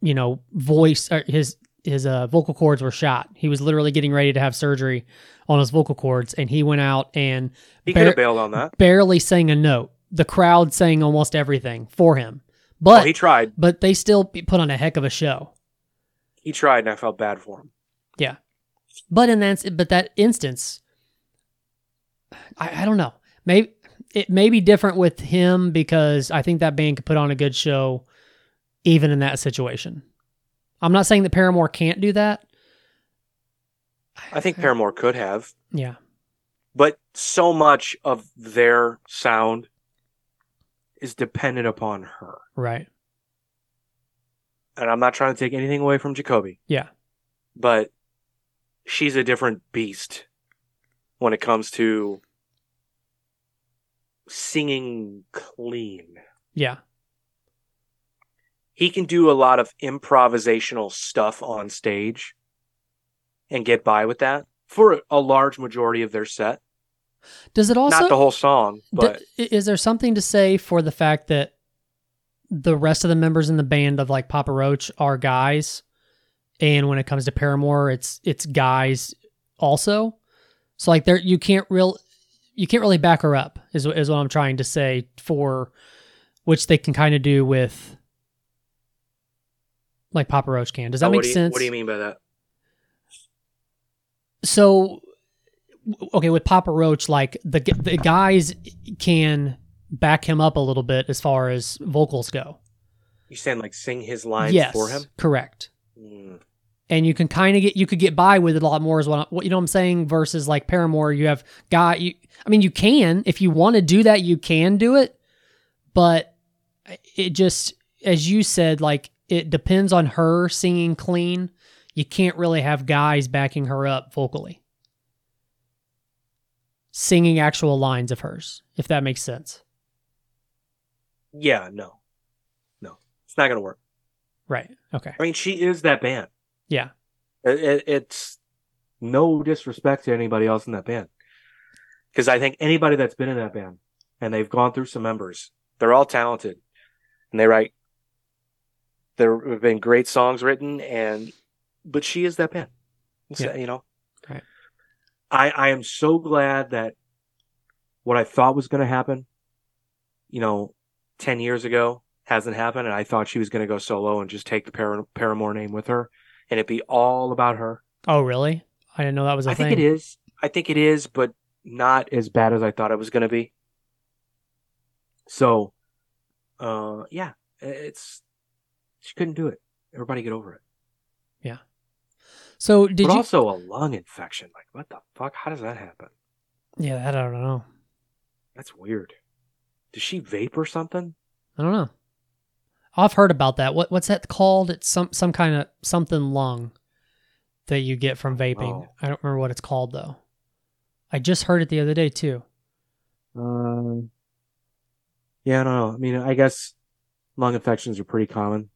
you know, voice, or his his uh, vocal cords were shot. He was literally getting ready to have surgery on his vocal cords, and he went out and
he
Bar-
could have bailed on that.
barely sang a note. The crowd sang almost everything for him,
Oh,
but
he tried.
but they still put on a heck of a show.
He tried, and I felt bad for him.
Yeah. But in that but that instance, I, I don't know. Maybe it may be different with him because I think that band could put on a good show even in that situation. I'm not saying that Paramore can't do that.
I think Paramore could have,
Yeah.
but so much of their sound is dependent upon her.
Right.
And I'm not trying to take anything away from Jacoby,
Yeah.
but she's a different beast when it comes to singing clean.
Yeah.
He can do a lot of improvisational stuff on stage and get by with that for a large majority of their set.
Does it also
Not the whole song, but
D- is there something to say for the fact that the rest of the members in the band of like Papa Roach are guys, and when it comes to Paramore, it's it's guys also. So like there, you can't real, you can't really back her up. Is is what I'm trying to say for, which they can kind of do with, like Papa Roach can. Does that
Oh,
make
what do you,
sense?
What do you mean by that?
so okay with papa roach like the the guys can back him up a little bit as far as vocals go
You saying like sing his lines
yes
for him?
correct
Mm.
and you can kind of get you could get by with it a lot more as well. what you know what i'm saying versus like paramore you have got you i mean you can if you want to do that you can do it but it just as you said like it depends on her singing clean. You can't really have guys backing her up vocally. Singing actual lines of hers if that makes sense.
Yeah, no, no, it's not gonna work.
right. Okay.
I mean, she is that band.
yeah.
It, it, it's no disrespect to anybody else in that band, because I think anybody that's been in that band and they've gone through some members, they're all talented, and they write. There have been great songs written, and but she is that band.
Yeah.
You know,
Right.
I I am so glad that what I thought was going to happen, you know, ten years ago hasn't happened, and I thought she was going to go solo and just take the Par- Paramore name with her, and it'd be all about her.
oh really i didn't know that was a
I
thing
think it is. I think it is, but not as bad as I thought it was going to be. So, uh, yeah, it's she couldn't do it. Everybody get over it. Yeah.
So did
but
you
also a lung infection. Like, what the fuck? How does that happen?
yeah that i don't know
That's weird. Does she vape or something?
I don't know. I've heard about that. What what's that called? It's some some kind of something lung that you get from vaping.
Oh.
I don't remember what it's called though. I just heard it the other day too.
Um. Yeah, I don't know. I mean, I guess lung infections are pretty common.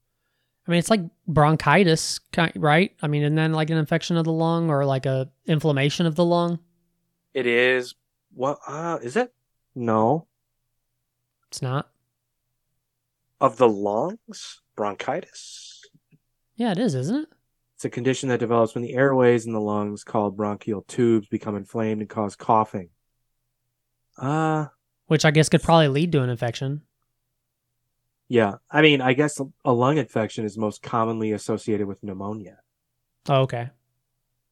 I mean, it's like bronchitis, right? I mean, and then like an infection of the lung or like a inflammation of the lung.
It is. What? Uh, is it? No.
It's not.
Of the lungs, bronchitis.
Yeah, it is, isn't it?
It's a condition that develops when the airways in the lungs, called bronchial tubes, become inflamed and cause coughing. Uh,
Which I guess could probably lead to an infection.
Yeah. I mean, I guess a lung infection is most commonly associated with pneumonia.
Oh, okay.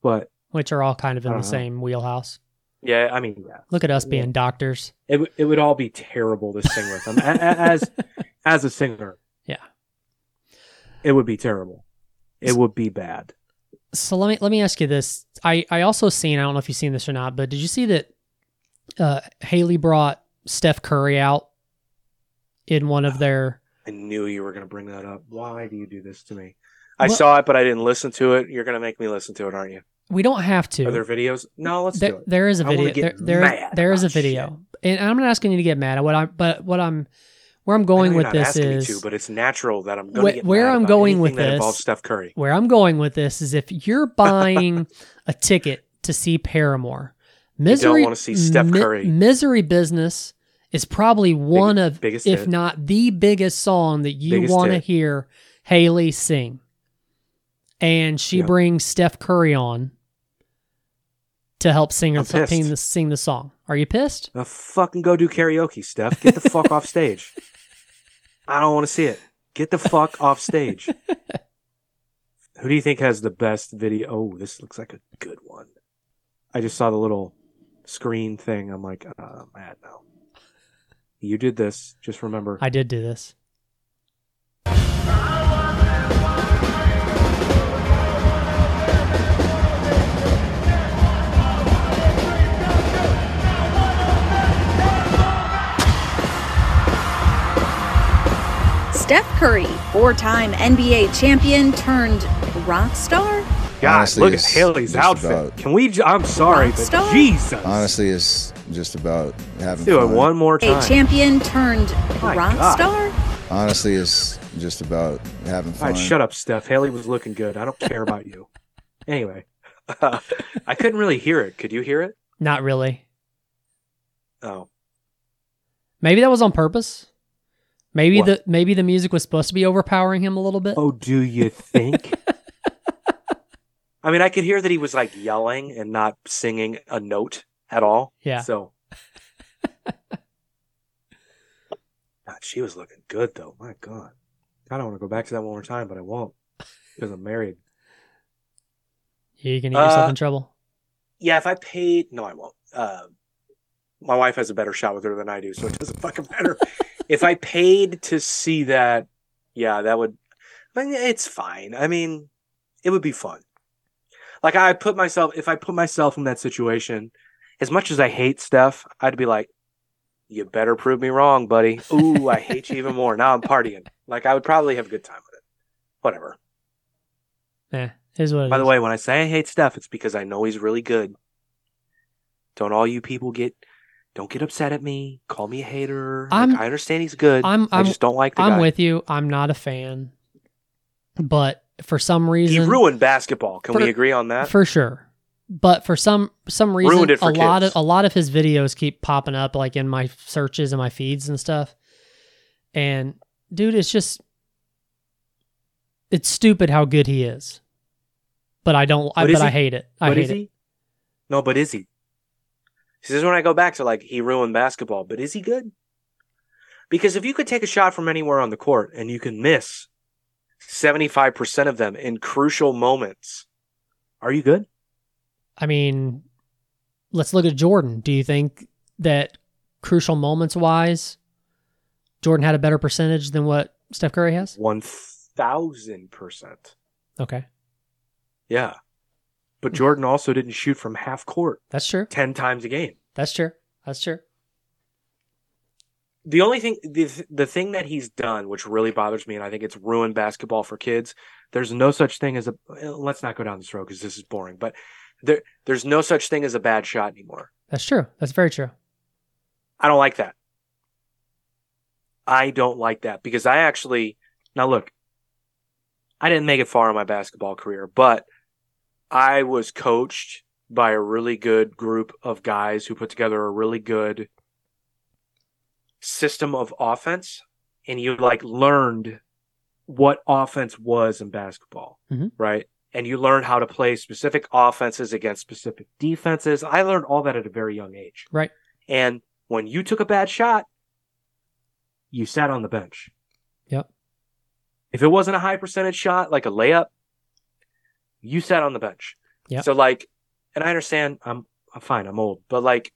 But
Which are all kind of in the
know.
same wheelhouse.
yeah, I mean, yeah.
Look at us
Yeah.
being doctors.
It, w- it would all be terrible to sing with them. As as a singer,
Yeah.
it would be terrible. It would be bad.
So let me let me ask you this. I I also seen. I don't know if you've seen this or not, but did you see that uh, Hayley brought Steph Curry out in one of their?
I knew you were going to bring that up. Why do you do this to me? I
Well-
saw it, but I didn't listen to it. You're going to make me listen to it, aren't you?
We don't have to.
Are there videos? No, let's
there,
do it.
There is a video. There, there, there is a
about shit.
video, and I'm not asking you to get mad at what I'm. But what I'm, where I'm
I
going with this is
to, but it's natural that I'm going
Wh-
to get
where I'm going with
that
this-
involves Steph Curry.
where I'm going with this is if you're buying a ticket to see Paramore, Misery you don't
wanna see Steph
Mi-
Curry.
Misery Business is probably one of,
biggest
if
hit.
not the biggest song that you want to hear Hayley sing. And she
Yep.
brings Steph Curry on to help sing, her, sing, the, sing the song. Are you pissed?
Now fucking go do karaoke, Steph. Get the fuck off stage. I don't want to see it. Get the fuck off stage. Who do you think has the best video? Oh, this looks like a good one. I just saw the little screen thing. I'm like, uh, I'm mad now. You did this. Just remember.
I did do this.
Steph Curry, four time NBA champion turned rock star?
God,
Honestly,
look at
Hayley's
outfit.
about-
Can we? I'm sorry, but
Rockstar?
Jesus.
Honestly, it's just about having
do it one more time.
A champion turned
My
rock
God.
star?
Honestly, it's just about having
All
fun.
right, shut up, Steph. Haley was looking good. I don't care about you. Anyway, I couldn't really hear it. Could you hear it?
Not really.
Oh,
Maybe that was on purpose. Maybe
What?
the maybe the music was supposed to be overpowering him a little bit.
oh, do you think? I mean, I could hear that he was like yelling and not singing a note at all.
Yeah.
So, God, she was looking good though. My God, I don't want to go back to that one more time, but I won't because I'm married.
You can get yourself
Uh,
in trouble.
Yeah, if I paid, no, I won't. Uh, my wife has a better shot with her than I do, so it doesn't fucking matter. if I paid to see that, yeah, that would. I mean, it's fine. I mean, it would be fun. Like I put myself, if I put myself in that situation, as much as I hate Steph, I'd be like, "You better prove me wrong, buddy." Ooh, I hate you even more. Now I'm partying. Like I would probably have a good time with it. Whatever.
Yeah, is what it
By the way, when I say I hate Steph, it's because I know he's really good. Don't all you people get don't get upset at me. Call me a hater. Like, I understand he's good.
I'm
I
I'm
just don't like the
I'm
guy.
with you. I'm not a fan, but for some reason,
he ruined basketball. Can
For-
we agree on that?
for sure. But for some some reason,
Ruined it for
a lot of a lot of his videos keep popping up like in my searches and my feeds and stuff. And dude, it's just it's stupid how good he is. But I don't. I,
But
I hate it. I
but
hate
is
it.
he? No, but is he? This is when I go back to like he ruined basketball, but is he good? Because if you could take a shot from anywhere on the court and you can miss 75% of them in crucial moments, are you good?
I mean, let's look at Jordan. Do you think that crucial moments wise, Jordan had a better percentage than what Steph Curry has?
1000%.
Okay,
Yeah. But Jordan also didn't shoot from half court
that's true.
10 times a game.
That's true. That's true.
The only thing the, the thing that he's done which really bothers me and i think it's ruined basketball for kids there's no such thing as a uh, let's not go down this road because this is boring but there there's no such thing as a bad shot anymore
That's true. That's very true.
i don't like that i don't like that because i actually now look i didn't make it far in my basketball career but i was coached by a really good group of guys who put together a really good system of offense and you like learned what offense was in basketball,
Mhm.
right? And you learned how to play specific offenses against specific defenses. I learned all that at a very young age.
Right.
And when you took a bad shot, you sat on the bench.
Yep.
If it wasn't a high percentage shot, like a layup, you sat on the bench.
Yeah.
So like, and I understand I'm I'm fine, I'm old, but like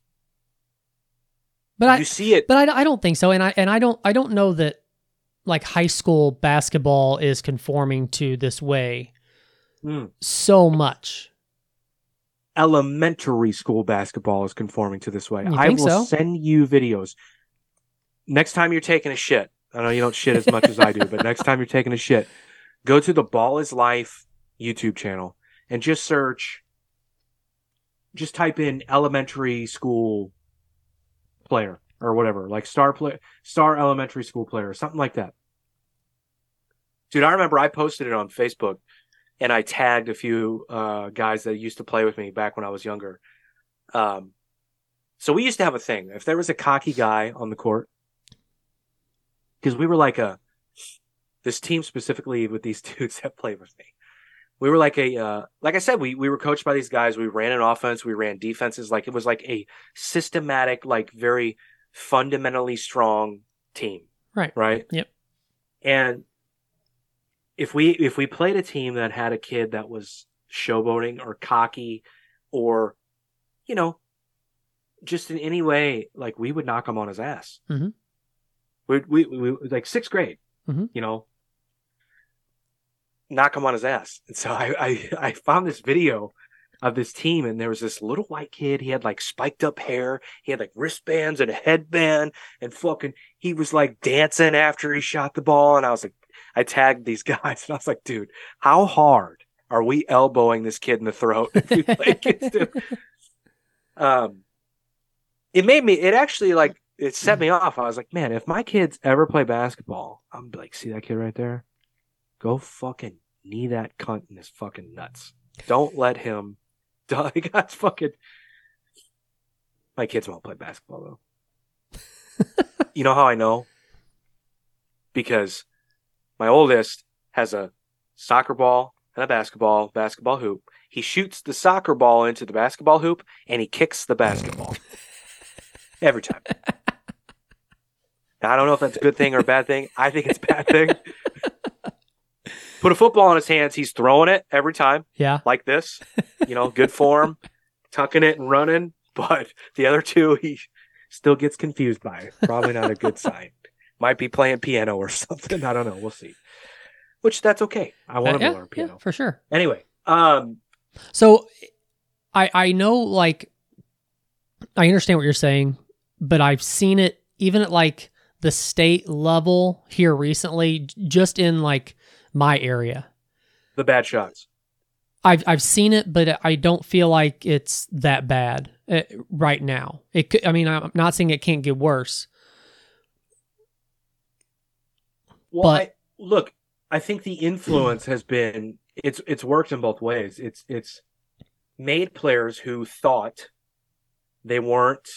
But I
you see it
but I, I don't think so and I and I don't I don't know that like high school basketball is conforming to this way
Hmm.
so much.
elementary school basketball is conforming to this way. I will
so?
send you videos. Next time you're taking a shit, I know you don't shit as much as I do, but next time you're taking a shit, go to the Ball is Life YouTube channel and just search, just type in elementary school player or whatever, like star play, star elementary school player, something like that. Dude, I remember I posted it on Facebook and I tagged a few uh, guys that used to play with me back when I was younger. Um, so we used to have a thing. If there was a cocky guy on the court, because we were like a this team specifically with these dudes that played with me. We were like a uh, like I said, we we were coached by these guys. We ran an offense, we ran defenses. Like it was like a systematic, like very fundamentally strong team.
Right.
Right.
Yep.
And if we if we played a team that had a kid that was showboating or cocky or you know just in any way like we would knock him on his ass
Mhm.
we, we, we like sixth grade
Mhm.
you know knock him on his ass and so I, I i found this video of this team and there was this little white kid he had like spiked up hair he had like wristbands and a headband and fucking he was like dancing after he shot the ball and i was like I tagged these guys and I was like, dude, how hard are we elbowing this kid in the throat? Um, it made me, it actually like, it set me off. I was like, man, if my kids ever play basketball, I'm like, see that kid right there? Go fucking knee that cunt in his fucking nuts. Don't let him, that's fucking, my kids won't play basketball though. you know how I know? Because my oldest has a soccer ball and a basketball, basketball hoop. He shoots the soccer ball into the basketball hoop and he kicks the basketball every time. Now, I don't know if that's a good thing or a bad thing. I think it's a bad thing. Put a football in his hands, he's throwing it every time
Yeah.
like this. You know, good form, tucking it and running. But the other two, he still gets confused by. Probably not a good sign. Might be playing piano or something. I don't know. We'll see. Which that's okay. I want him
yeah,
to learn piano.
yeah, for sure.
Anyway, um,
So I I know like I understand what you're saying, but I've seen it even at like the state level here recently, just in like my area.
the bad shots.
I've I've seen it, but I don't feel like it's that bad uh, right now. It could, I mean, I'm not saying it can't get worse.
Well,
But-
I, look, I think the influence has been it's it's worked in both ways. It's it's made players who thought they weren't.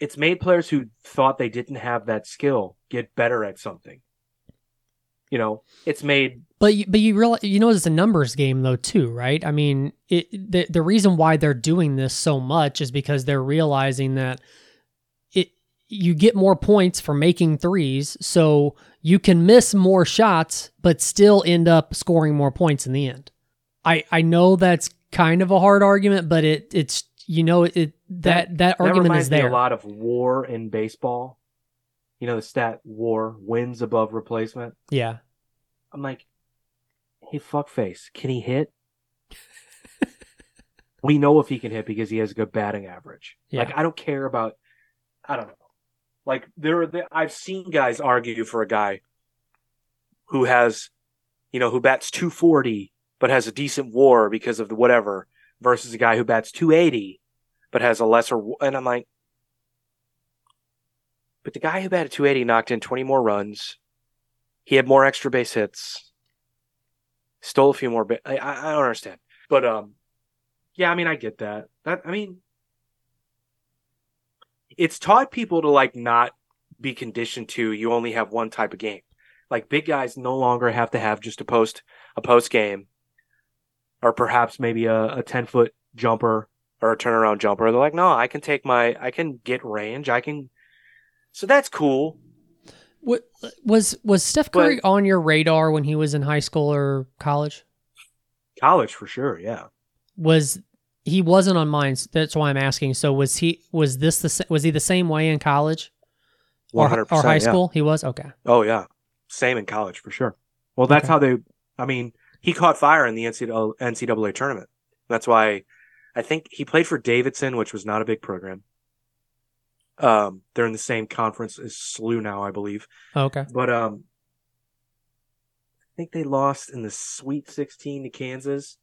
It's made players who thought they didn't have that skill get better at something. You know, it's made
But you, but you realize you know it's a numbers game though too, right? I mean, it the the reason why they're doing this so much is because they're realizing that it you get more points for making threes, so you can miss more shots but still end up scoring more points in the end. I I know that's kind of a hard argument, but it it's you know it that that,
that
argument
reminds
is
me
there.
a lot of WAR in baseball. You know the stat WAR wins above replacement.
Yeah.
I'm like, hey, fuckface, can he hit? we know if he can hit because he has a good batting average.
Yeah.
Like, I don't care about, I don't know. Like there, there, I've seen guys argue for a guy who has, you know, who bats 240 but has a decent WAR because of the whatever, versus a guy who bats 280 but has a lesser. And I'm like, but the guy who batted 280 knocked in 20 more runs. He had more extra base hits. Stole a few more. Ba- I, I don't understand, but um, yeah, I mean, I get that. That I mean, it's taught people to like not be conditioned to you only have one type of game. Like big guys no longer have to have just a post a post game, or perhaps maybe a, a ten foot jumper or a turnaround jumper. They're like, no, I can take my, I can get range, I can. So that's cool.
What was was Steph
But-
Curry on your radar when he was in high school or college?
College for sure, yeah.
Was he wasn't on mine? That's why I'm asking. So was he? Was this the? Was he the same way in college or,
One hundred
or high school? He was okay.
Oh yeah, same in college for sure. Well, that's
Okay.
how they. I mean, he caught fire in the NCAA, NCAA tournament. That's why I think he played for Davidson, which was not a big program. Um, they're in the same conference as SLU now, I believe.
Oh, okay.
But um, I think they lost in the Sweet 16 to Kansas,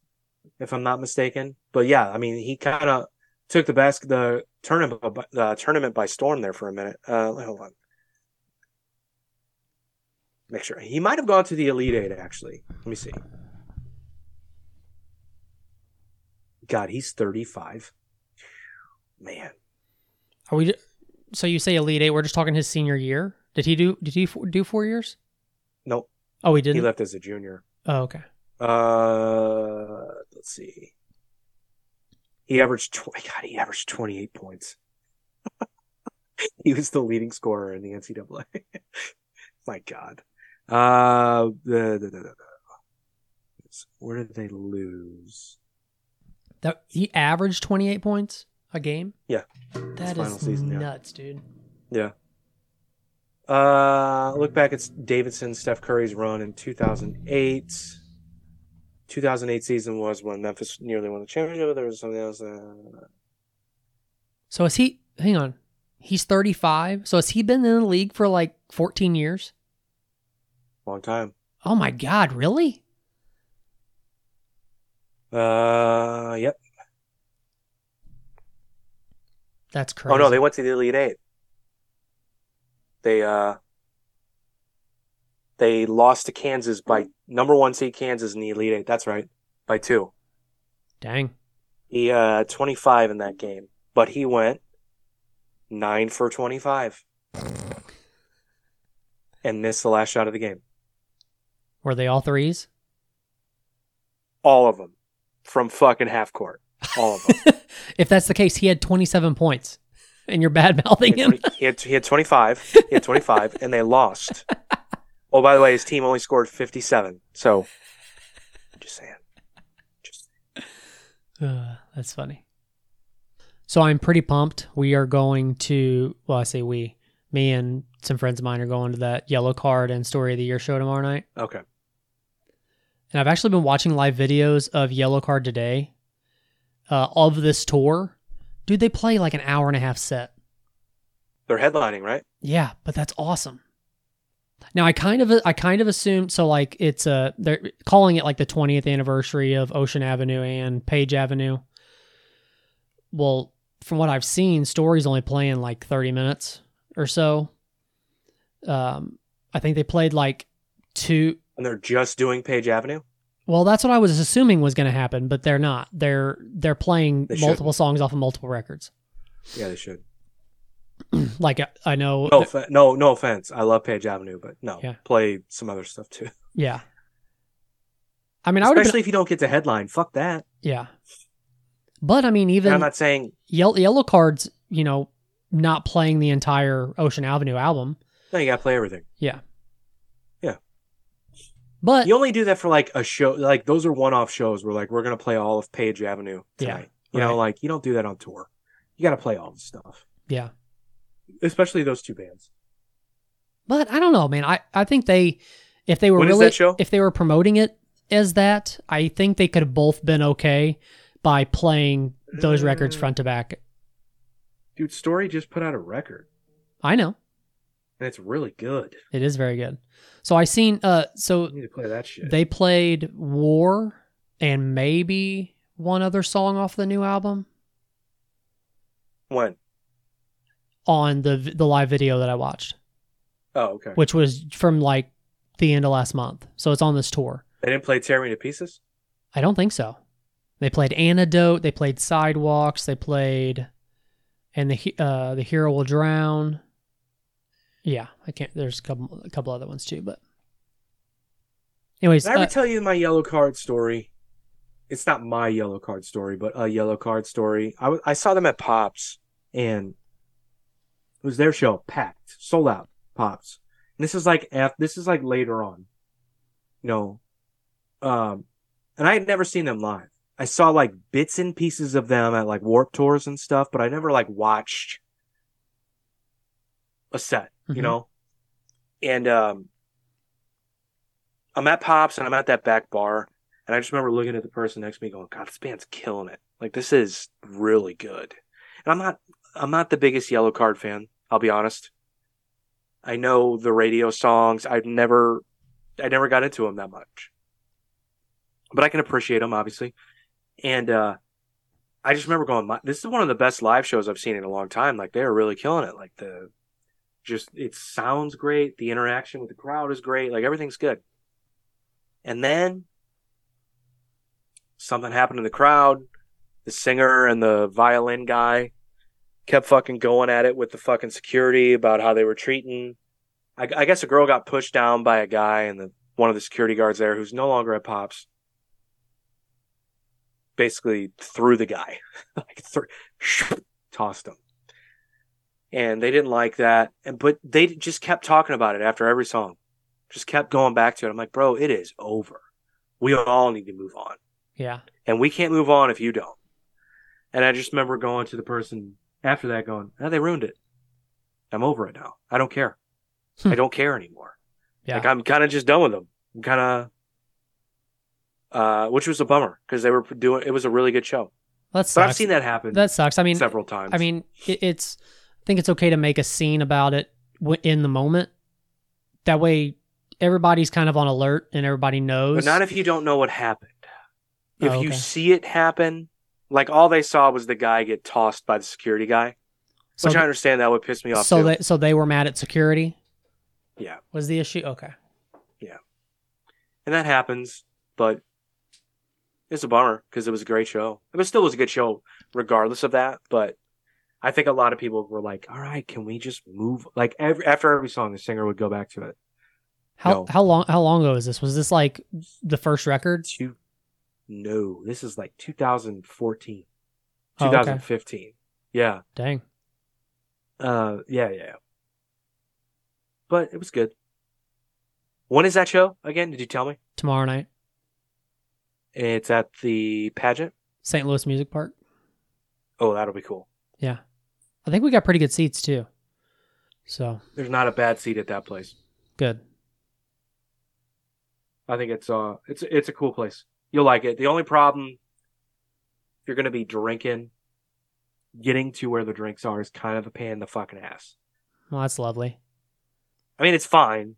if I'm not mistaken. But yeah, I mean, he kind of took the best the tournament by- the tournament by storm there for a minute. Uh, hold on, make sure he might have gone to the Elite Eight actually. Let me see. God, he's 35. Man,
Are we? So you say elite eight? We're just talking his senior year. Did he do? Did he do four years?
nope,
Oh, he didn't.
He left as a junior.
Oh, okay.
Uh, let's see. He averaged tw- God. He averaged twenty eight points. he was the leading scorer in the NCAA. My God. Uh, the, the, the, where did they lose?
That he averaged 28 points a game.
Yeah.
that is
season, yeah.
nuts, dude.
Yeah. Uh, look back at Davidson, Steph Curry's run in 2008. 2008 season was when Memphis nearly won the championship. There was something else. Uh,
So is he? Hang on. He's 35. So has he been in the league for like 14 years?
long time.
Oh my God, really?
Uh, yep.
That's crazy.
Oh no, they went to the Elite Eight. They uh they lost to Kansas by number one seed Kansas in the Elite Eight. That's right, by two.
Dang.
He uh twenty five in that game, but he went nine for twenty five and missed the last shot of the game.
Were they all threes?
All of them from fucking half court. All of them.
if that's the case, he had 27 points, and you're bad mouthing him.
he had he had twenty five. He had twenty five, and they lost. Oh, by the way, his team only scored fifty seven. So, just saying. Just
Uh, that's funny. So I'm pretty pumped. We are going to, well, I say we, me and some friends of mine are going to that Yellowcard and story of the year show tomorrow night.
okay.
And I've actually been watching live videos of Yellowcard today uh, of this tour. Dude, they play like an hour and a half set.
They're headlining, right?
Yeah, but that's awesome. Now I kind of I kind of assumed so like it's a they're calling it like the 20th anniversary of Ocean Avenue and Page Avenue. Well, from what I've seen, Story's only playing like 30 minutes or so. Um I think they played like two
And they're just doing Page Avenue.
Well, that's what I was assuming was going to happen, but they're not. They're they're playing
They
multiple songs off of multiple records.
Yeah, they should.
Like I- I know
No, no, no offense. I love Page Avenue, but no,
Yeah.
play some other stuff too.
yeah. I mean, I would have
Especially if you don't get the headline. Fuck that.
yeah. But I mean,
And
even
I'm not saying
Yellow, Yellowcard's, you know, not playing the entire Ocean Avenue album.
no. You gotta play everything.
Yeah. But
You only do that for like a show. Like those are one-off shows where like we're gonna play all of Page Avenue
Yeah,
tonight. You know, like you don't do that on tour. You gotta play all the stuff,
yeah.
especially those two bands.
But I don't know, man. I, I think they, if they were
When
really, if they were promoting it as that, I think they could have both been okay by playing those records
Uh.
front to back.
Dude, Story just put out a record.
I know.
And it's really good.
It is very good. So I seen uh so
I need to play that shit.
they played War and maybe one other song off the new album
when?
on the the live video that I watched,
Oh, okay.
which was from like the end of last month. So it's on this tour.
They didn't play "Tear Me to Pieces."
I don't think so. They played Antidote, they played Sidewalks, they played and the He- uh the Hero Will Drown. Yeah, I can't there's a couple a couple other ones too, but anyways,
Did I ever
uh,
tell you my Yellowcard story? It's not my Yellowcard story, but a Yellowcard story. I, w- I saw them at Pops, and it was their show, packed, sold out, Pops. And this is like af- this is like later on, you know, um, and I had never seen them live. I saw like bits and pieces of them at like Warped Tours and stuff, but I never like watched a set,
Mhm.
you know. And um, I'm at Pops and I'm at that back bar, and I just remember looking at the person next to me, going, "God, this band's killing it! Like this is really good." And I'm not, I'm not the biggest Yellowcard fan. I'll be honest. I know the radio songs. I've never, I never got into them that much, but I can appreciate them obviously. And uh, I just remember going, "This is one of the best live shows I've seen in a long time. Like they're really killing it. Like the, just it sounds great. The interaction with the crowd is great. Like everything's good." And then something happened in the crowd. The singer and the violin guy kept fucking going at it with the fucking security about how they were treating. I, I guess a girl got pushed down by a guy, and the one of the security guards there, who's no longer at Pops, basically threw the guy, like th- tossed him. And they didn't like that, and but they just kept talking about it after every song just kept going back to it. I'm like, bro, it is over. We all need to move on.
yeah.
And we can't move on if you don't. And I just remember going to the person after that going, oh, they ruined it. I'm over it now. I don't care.
Hmm.
I don't care anymore.
Yeah.
Like I'm kind of just done with them. I'm kind of, uh, which was a bummer because they were doing, it was a really good show.
that
But
sucks.
I've seen that happen
That sucks. I mean,
several times.
I mean, it, it's. I think it's okay to make a scene about it in the moment. That way, everybody's kind of on alert and everybody knows.
but not if you don't know what happened. If
Oh,
you see it happen, like all they saw was the guy get tossed by the security guy,
so,
which I understand that would piss me off
so
too.
they so they were mad at security.
Yeah.
Was the issue okay?
Yeah, and that happens, but it's a bummer because it was a great show. It still was a good show, regardless of that. But I think a lot of people were like, "All right, can we just move?" Like every, after every song, the singer would go back to it.
How
No.
how long how long ago is this? Was this like the first record?
To no, this is like 2014,
Oh, okay.
2015. Yeah,
Dang.
uh, yeah, yeah. yeah. But it was good. When is that show again? Did you tell me?
Tomorrow night,
It's at the pageant.
St. Louis Music Park.
Oh, that'll be cool.
Yeah, I think we got pretty good seats too. So
There's not a bad seat at that place.
good.
I think it's uh it's it's a cool place. You'll like it. The only problem if you're gonna be drinking, getting to where the drinks are is kind of a pain in the fucking ass.
Well, that's lovely.
I mean, it's fine.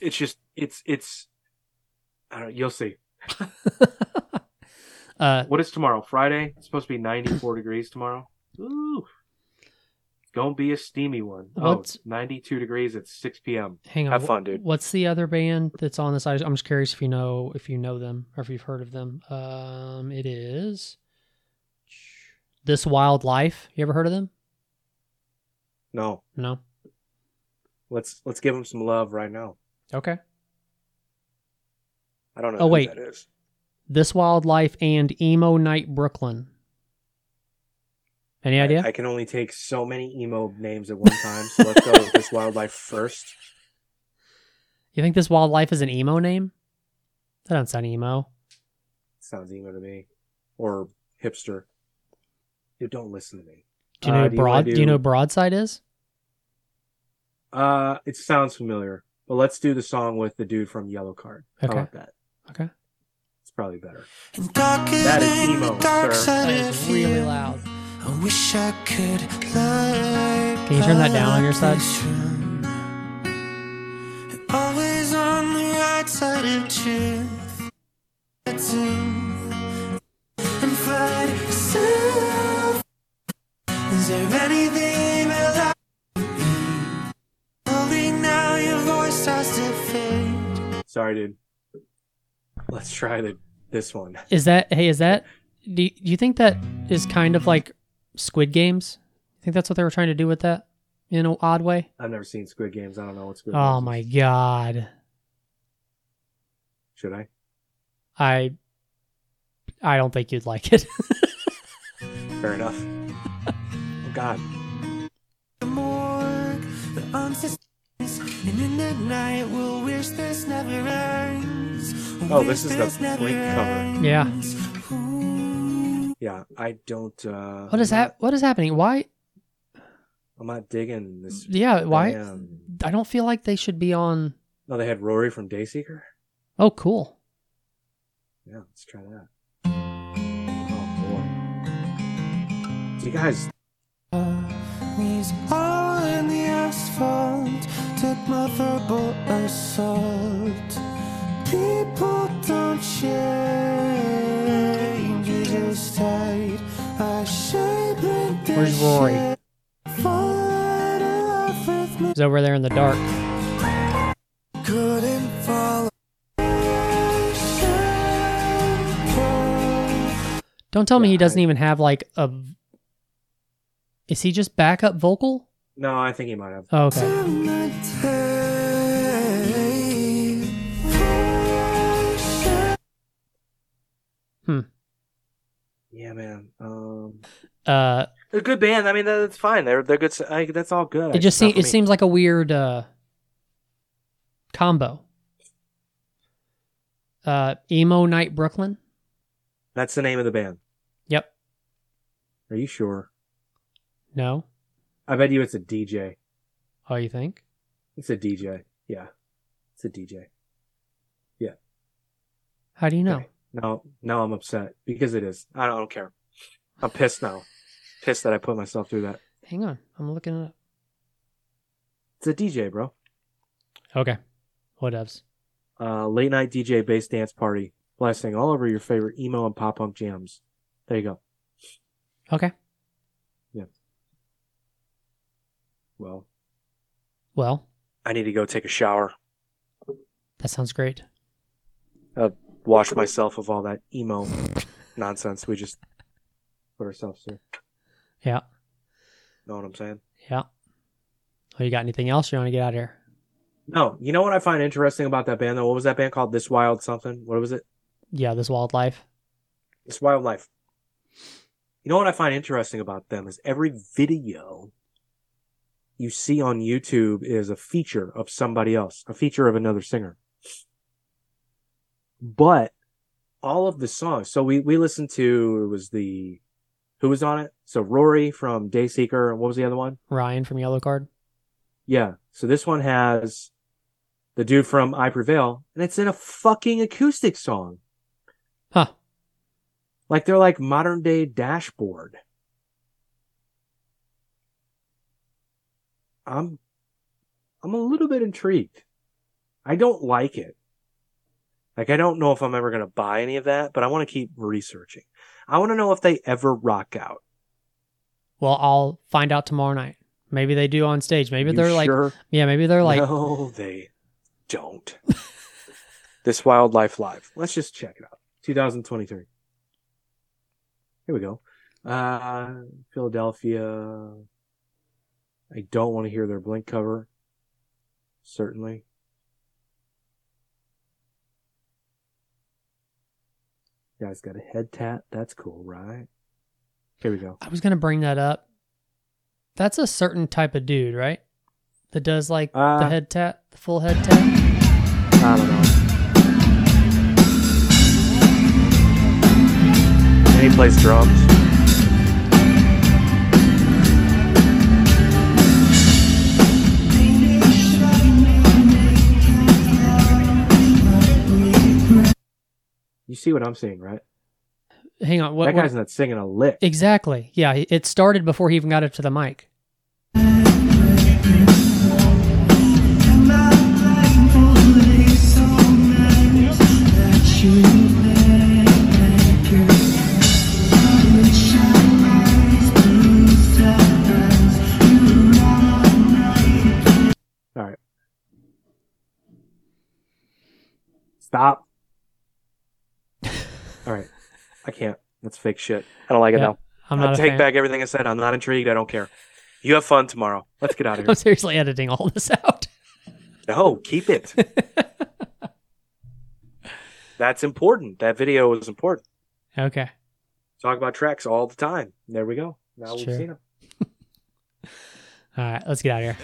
It's just it's it's. I don't. know, You'll see.
uh,
What is tomorrow? Friday. It's supposed to be 94 degrees tomorrow. Ooh. It's gonna be a steamy one. Oh,
What's-
it's 92 degrees at 6 p.m.
hang on.
Have
wh-
fun, dude.
What's the other band that's on this? I- I'm just curious if you know if you know them or if you've heard of them. Um, it is This Wild Life. You ever heard of them?
No,
No.
let's let's give them some love right now.
Okay.
I don't know
Oh,
who
wait.
that is.
This Wild Life and Emo Night Brooklyn. Any idea?
I, can only take so many emo names at one time, so let's go with this wildlife first.
you think This wildlife is an emo name? That doesn't sound emo.
Sounds emo to me, or hipster. Dude, don't listen to me.
Do you know
Uh,
what
do you wanna
broad? Do... you know what Broadside is?
Uh, it sounds familiar, but let's do the song with the dude from Yellowcard. How
Okay.
about that?
Okay.
It's probably better.
That
That is emo, sir.
Wish I could lie
Can you turn that down on your side?
this room.
side of truth. To and find yourself. Is there anything that Hoping now your voice starts to fade.
Sorry, dude. Let's try the this one.
Is that hey? Is that do you, do you think that is kind of like Squid Games? I think that's what they were trying to do with that in an odd way.
I've never seen Squid Games. I don't know what Squid
Oh
Games.
my
is.
god!
Should I?
I I don't think you'd like it.
Fair enough. oh God.
The morgue, the unsuspicious, and in the night we'll wish this never ends.
Oh, this is the Blink cover.
yeah.
Ooh.
Yeah, I don't. uh
What is that? What is happening? Why?
I'm not digging this.
Yeah. Why?
band.
I don't feel like they should be on.
No, they had Rory from Dayseeker.
Oh, cool.
Yeah, let's try that. Oh boy. So you guys,
Knees all in the asphalt, took my verbal assault. People don't change,
Where's Rory?
Fall in love with me.
He's over there in the dark.
Couldn't follow. Shampoo.
Don't tell me he doesn't even have like a. Is he just backup vocal?
no, I think he might have.
Oh, okay.
Yeah, man. Um,
Uh,
they're a good band. I mean, that's fine. They're they're good. I, that's all good.
it just seems it
me.
seems like a weird uh combo. Uh, emo night Brooklyn.
That's the name of the band.
Yep.
Are you sure?
No.
I bet you it's a DJ.
Oh, you think?
It's a DJ. Yeah, it's a DJ. Yeah.
How do you know?
Okay. No, now I'm upset because it is. I don't, I don't care. I'm pissed now. Pissed that I put myself through that.
Hang on, I'm looking it up.
It's a DJ, bro.
Okay. Whatevs.
Uh, late night DJ bass dance party, blasting all over your favorite emo and pop punk jams. There you go.
Okay. Yeah.
Well,
Well,
I need to go take a shower,
that sounds great.
Wash myself of all that emo nonsense we just put ourselves through.
Yeah.
Know what I'm saying?
Yeah. Oh, you got anything else you want to get out of here?
No, you know what I find interesting about that band though? What was that band called? This Wild something? What was it?
Yeah, this Wild Life.
This Wild Life. You know what I find interesting about them is every video you see on YouTube is a feature of somebody else, a feature of another singer. But all of the songs, so we, we listened to, it was the, who was on it? So Rory from Dayseeker, and what was the other one?
Ryan from Yellowcard.
Yeah. So this one has the dude from I Prevail, and it's in a fucking acoustic song.
Huh.
Like they're like modern day dashboard. I'm I'm a little bit intrigued. I don't like it. Like I don't know if I'm ever gonna buy any of that, but I want to keep researching. I want to know if they ever rock out.
Well, I'll find out tomorrow night. Maybe they do on stage. Maybe
You
they're like, yeah, maybe they're like,
no, they don't. this Wild Life Live. Let's just check it out. 2023. Here we go. Uh, Philadelphia. I don't want to hear their Blink cover. Certainly. Guy's got a head tat. That's cool, right? Here we go.
I was gonna bring that up. That's a certain type of dude, right? That does like the
Uh,
head tat, the full head tat.
I don't know. And he plays drums. You see what I'm seeing, right?
Hang on. What,
that guy's what? not singing a lick.
Exactly. Yeah. It started before he even got up to the mic.
All right. Stop. I can't. That's fake shit. I don't like
yeah,
it
though.
I'm
not I
take
fan.
back everything I said. I'm not intrigued. I don't care. You have fun tomorrow. Let's get out of here.
I'm seriously editing all this out.
no, keep it. That's important. That video is important.
Okay.
Talk about tracks all the time. There we go. Now
it's
we've
true.
seen them.
all right, let's get out of here.